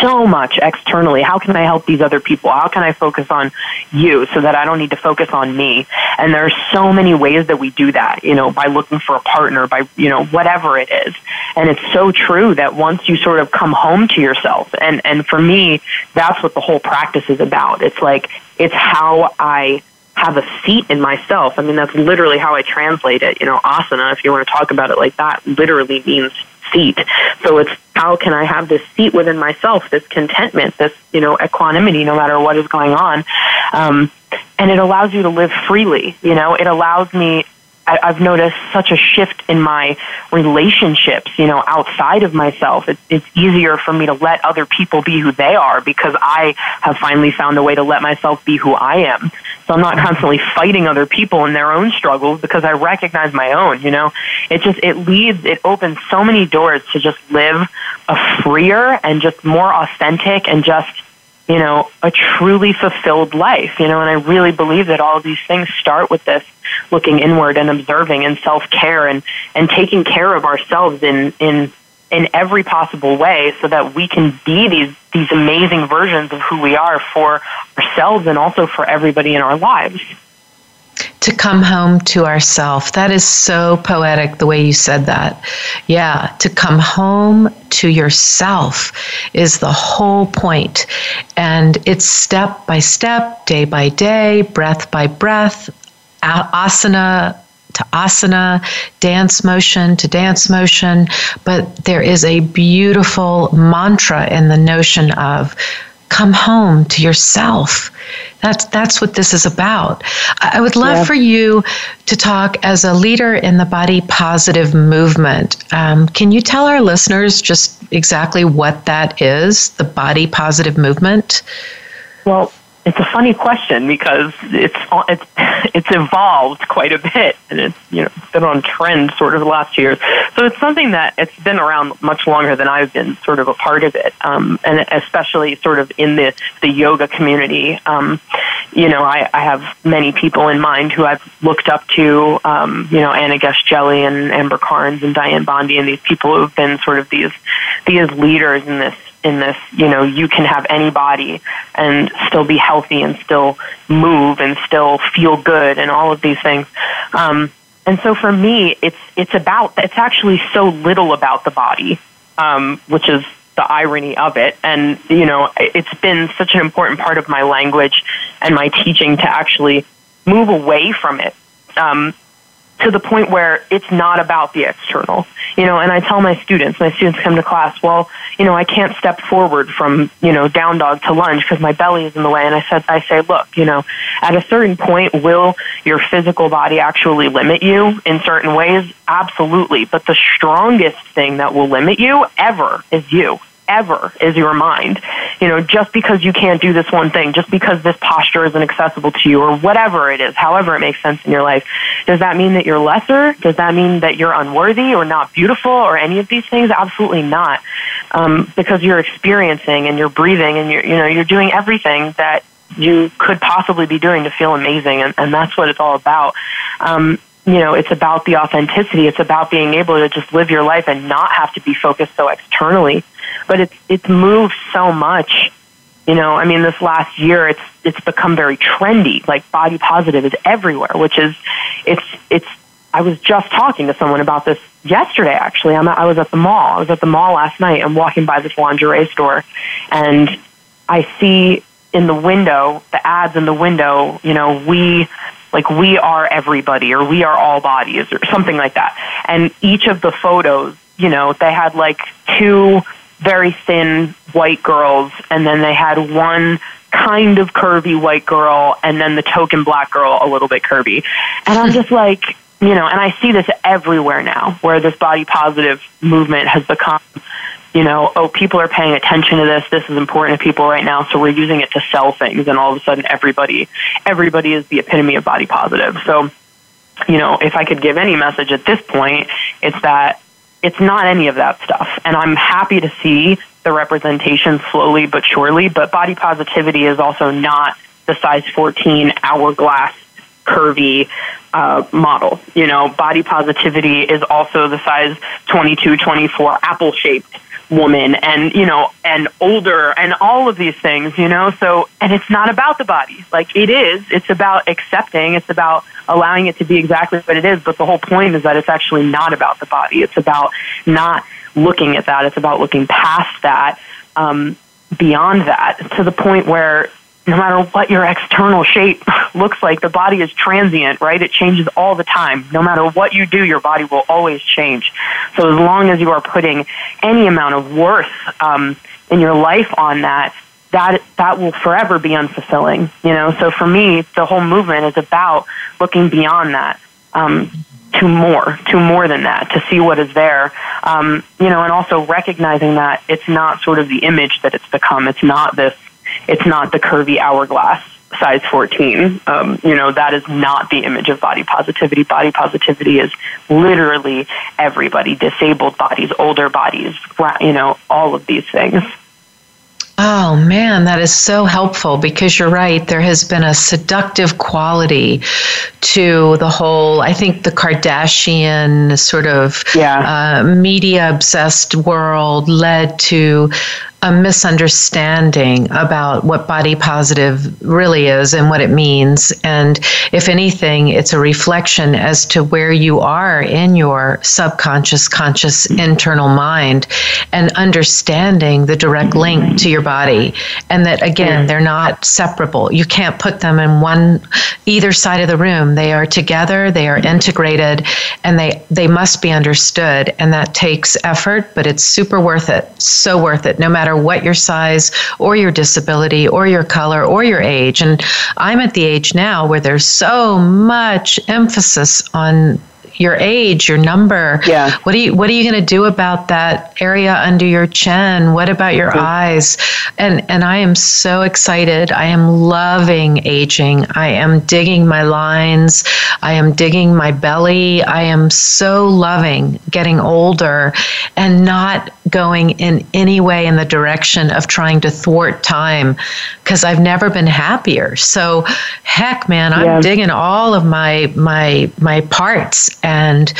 so much externally. How can I help these other people? How can I focus on you so that I don't need to focus on me? And there are so many ways that we do that, you know, by looking for a partner, by, you know, whatever it is. And it's so true that once you sort of come home to yourself. And and for me, that's what the whole practice is about. It's like it's how I have a seat in myself. I mean, that's literally how I translate it. You know, asana, if you want to talk about it like that, literally means seat. So it's how can I have this seat within myself, this contentment, this, you know, equanimity no matter what is going on. Um, and it allows you to live freely. You know, it allows me I, I've noticed such a shift in my relationships, you know, outside of myself. It, it's easier for me to let other people be who they are because I have finally found a way to let myself be who I am. So I'm not constantly fighting other people in their own struggles because I recognize my own, you know. It just, it leads, it opens so many doors to just live a freer and just more authentic and just you know, a truly fulfilled life, you know, and I really believe that all of these things start with this looking inward and observing and self-care and, and taking care of ourselves in, in, in every possible way so that we can be these, these amazing versions of who we are for ourselves and also for everybody in our lives to come home to ourself. That is so poetic the way you said that. Yeah, to come home to yourself is the whole point. And it's step by step, day by day, breath by breath, asana to asana, dance motion to dance motion. But there is a beautiful mantra in the notion of come home to yourself. That's that's what this is about. I would love yeah. for you to talk as a leader in the body positive movement. Um, can you tell our listeners just exactly what that is, the body positive movement? Well, it's a funny question because it's it's it's evolved quite a bit and it's you know been on trend sort of the last years. So it's something that it's been around much longer than I've been sort of a part of it, um, and especially sort of in the the yoga community. Um, you know, I, I have many people in mind who I've looked up to. Um, you know, Anna Guest-Jelley and Amber Karnes and Dianne Bondy and these people who have been sort of these these leaders in this in this, you know, you can have any body and still be healthy and still move and still feel good and all of these things. Um, and so for me, it's it's about it's actually so little about the body, um, which is the irony of it. And you know, it's been such an important part of my language and my teaching to actually move away from it. Um, to the point where it's not about the external. You know, and I tell my students, my students come to class, well, you know, I can't step forward from, you know, down dog to lunge because my belly is in the way. And I said, I say, look, you know, at a certain point, will your physical body actually limit you in certain ways? Absolutely. But the strongest thing that will limit you ever is you ever is your mind. You know, just because you can't do this one thing, just because this posture isn't accessible to you, or whatever it is, however it makes sense in your life, does that mean that you're lesser? Does that mean that you're unworthy or not beautiful or any of these things? Absolutely not. Um, because you're experiencing and you're breathing and you're, you know, you're doing everything that you could possibly be doing to feel amazing, and, and that's what it's all about. Um, you know, it's about the authenticity. It's about being able to just live your life and not have to be focused so externally. But it's it's moved so much. You know, I mean, this last year, it's it's become very trendy. Like body positive is everywhere, which is it's it's. I was just talking to someone about this yesterday. Actually, I'm I was at the mall. I was at the mall last night. I'm walking by this lingerie store, and I see in the window the ads in the window. You know, we like we are everybody or we are all bodies or something like that. And each of the photos, you know, they had like two very thin white girls and then they had one kind of curvy white girl and then the token black girl a little bit curvy. And I'm just like, you know, and I see this everywhere now where this body positive movement has become you know, oh, people are paying attention to this. This is important to people right now, so we're using it to sell things. And all of a sudden, everybody, everybody is the epitome of body positive. So, you know, if I could give any message at this point, it's that it's not any of that stuff. And I'm happy to see the representation slowly but surely. But body positivity is also not the size 14 hourglass curvy uh, model. You know, body positivity is also the size 22, 24 apple shaped woman and you know and older and all of these things you know? So and it's not about the body. Like it is. It's about accepting. It's about allowing it to be exactly what it is. But the whole point is that it's actually not about the body. It's about not looking at that. It's about looking past that, um, beyond that, to the point where no matter what your external shape looks like, the body is transient, right? It changes all the time. No matter what you do, your body will always change. So as long as you are putting any amount of worth um, in your life on that, that that will forever be unfulfilling. You know. So for me, the whole movement is about looking beyond that. Um, to more, to more than that, to see what is there, um, you know, and also recognizing that it's not sort of the image that it's become. It's not this it's not the curvy hourglass size 14. Um, you know, that is not the image of body positivity. Body positivity is literally everybody, disabled bodies, older bodies, you know, all of these things. Oh man, that is so helpful because you're right. There has been a seductive quality to the whole, I think the Kardashian sort of yeah. uh, media obsessed world led to a misunderstanding about what body positive really is and what it means. And if anything, it's a reflection as to where you are in your subconscious, conscious, internal mind and understanding the direct link to your body. And that, again, they're not separable. You can't put them in one, either side of the room. They are together, they are integrated, and they, they must be understood. And that takes effort, but it's super worth it. So worth it, no matter matter what your size or your disability or your color or your age. And I'm at the age now where there's so much emphasis on your age, your number. Yeah. What are you What are you going to do about that area under your chin? What about your mm-hmm. eyes? And and I am so excited. I am loving aging. I am digging my lines. I am digging my belly. I am so loving getting older, and not going in any way in the direction of trying to thwart time, because I've never been happier. So, heck, man, I'm yeah. digging all of my my my parts and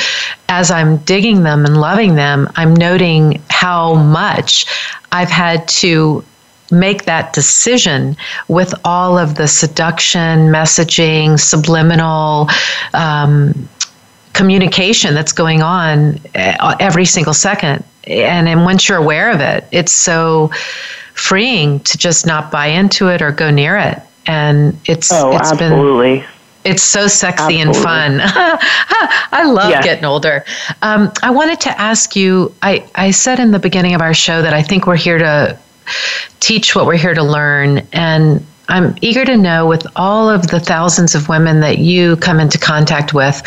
as I'm digging them and loving them, I'm noting how much I've had to make that decision with all of the seduction, messaging, subliminal, um, communication that's going on uh, every single second. And, and once you're aware of it, it's so freeing to just not buy into it or go near it. And it's oh, it's absolutely. been it's so sexy Absolutely. and fun. I love yeah. getting older. Um, I wanted to ask you I, I said in the beginning of our show that I think we're here to teach what we're here to learn. And I'm eager to know with all of the thousands of women that you come into contact with,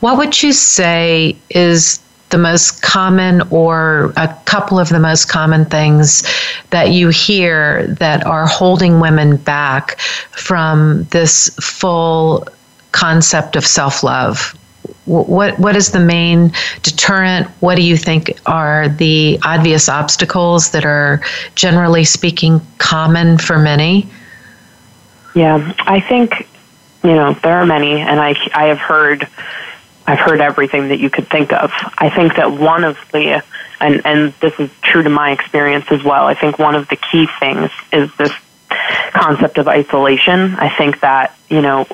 what would you say is the most common or a couple of the most common things that you hear that are holding women back from this full concept of self love? What what is the main deterrent? What do you think are the obvious obstacles that are generally speaking common for many? Yeah, I think you know there are many, and I I have heard I've heard everything that you could think of. I think that one of the, and, and this is true to my experience as well, I think one of the key things is this concept of isolation. I think that, you know,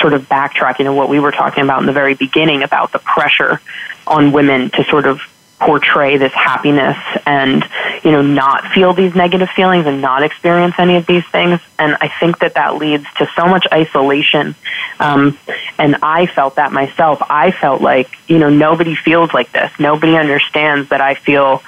sort of backtracking to what we were talking about in the very beginning about the pressure on women to sort of portray this happiness and you know not feel these negative feelings and not experience any of these things. And i think that that leads to so much isolation. Um, and i felt that myself. I felt like you know nobody feels like this. Nobody understands that i feel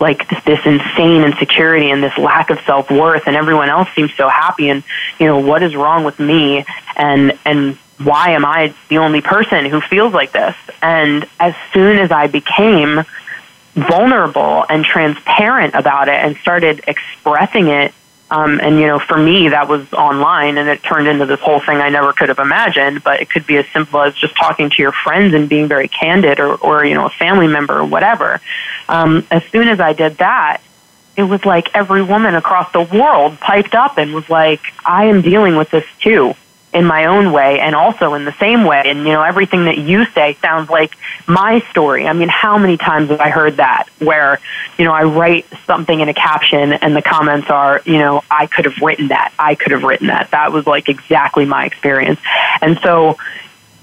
like this insane insecurity and this lack of self-worth and everyone else seems so happy and you know what is wrong with me? And and why am I the only person who feels like this? And as soon as I became vulnerable and transparent about it and started expressing it. Um, and you know, for me, that was online, and it turned into this whole thing I never could have imagined. But it could be as simple as just talking to your friends and being very candid, or, or you know, a family member or whatever. Um, as soon as I did that, it was like every woman across the world piped up and was like, "I am dealing with this too." In my own way and also in the same way. And, you know, everything that you say sounds like my story. I mean, how many times have I heard that where, you know, I write something in a caption and the comments are, you know, I could have written that. I could have written that. That was like exactly my experience. And so,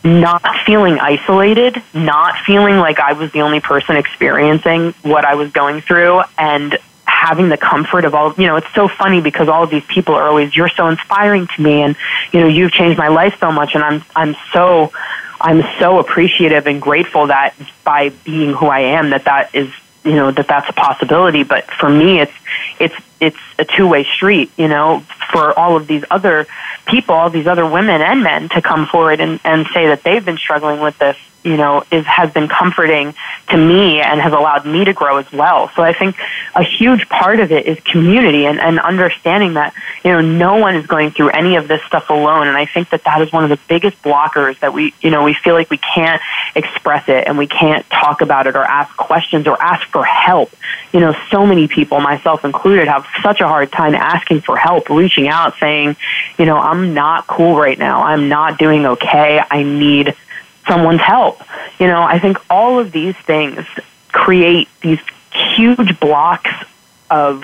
not feeling isolated, not feeling like I was the only person experiencing what I was going through, and having the comfort of all, you know, it's so funny because all of these people are always, you're so inspiring to me, and you know, you've changed my life so much, and I'm, I'm so, I'm so appreciative and grateful that by being who I am, that that is, you know, that that's a possibility. But for me, it's, it's, it's a two way street, you know, for all of these other people, all these other women and men to come forward and, and say that they've been struggling with this you know, is has been comforting to me and has allowed me to grow as well. So I think a huge part of it is community and, and understanding that, you know, no one is going through any of this stuff alone. And I think that that is one of the biggest blockers that we, you know, we feel like we can't express it and we can't talk about it or ask questions or ask for help. You know, so many people, myself included, have such a hard time asking for help, reaching out, saying, you know, I'm not cool right now. I'm not doing okay. I need someone's help. You know, I think all of these things create these huge blocks of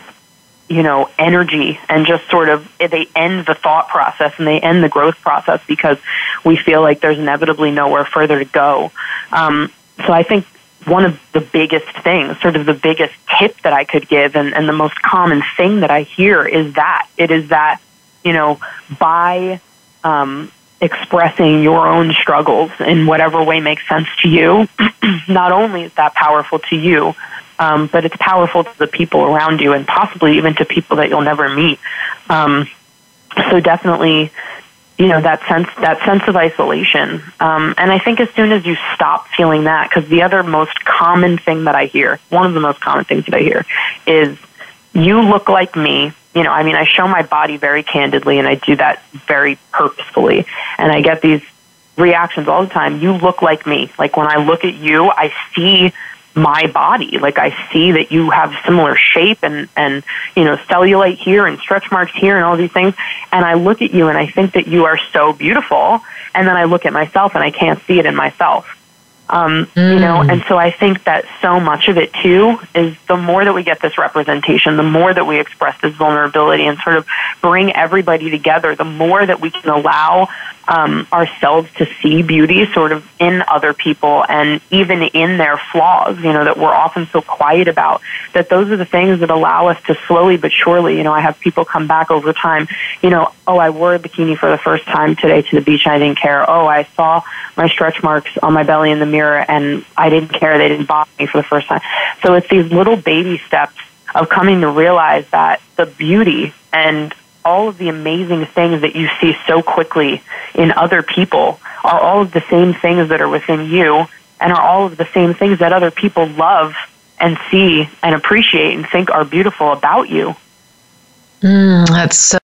you know energy and just sort of they end the thought process and they end the growth process because we feel like there's inevitably nowhere further to go um, so i think one of the biggest things sort of the biggest tip that i could give and, and the most common thing that i hear is that it is that you know by um, expressing your own struggles in whatever way makes sense to you, not only is that powerful to you, um, but it's powerful to the people around you and possibly even to people that you'll never meet. Um, so definitely, you know that sense that sense of isolation. Um, and I think as soon as you stop feeling that, because the other most common thing that I hear, one of the most common things that I hear, is you look like me you know, I mean, I show my body very candidly and I do that very purposefully. And I get these reactions all the time. You look like me. Like when I look at you, I see my body. Like I see that you have similar shape and, and, you know, cellulite here and stretch marks here and all these things. And I look at you and I think that you are so beautiful. And then I look at myself and I can't see it in myself. Um, mm. You know, and so I think that so much of it too is the more that we get this representation, the more that we express this vulnerability and sort of bring everybody together, the more that we can allow um, ourselves to see beauty sort of in other people and even in their flaws, you know, that we're often so quiet about, that those are the things that allow us to slowly but surely, you know, I have people come back over time, you know, oh, I wore a bikini for the first time today to the beach and I didn't care. Oh, I saw my stretch marks on my belly in the mirror and I didn't care. They didn't bother me for the first time. So it's these little baby steps of coming to realize that the beauty and all of the amazing things that you see so quickly in other people are all of the same things that are within you and are all of the same things that other people love and see and appreciate and think are beautiful about you. Mm, that's so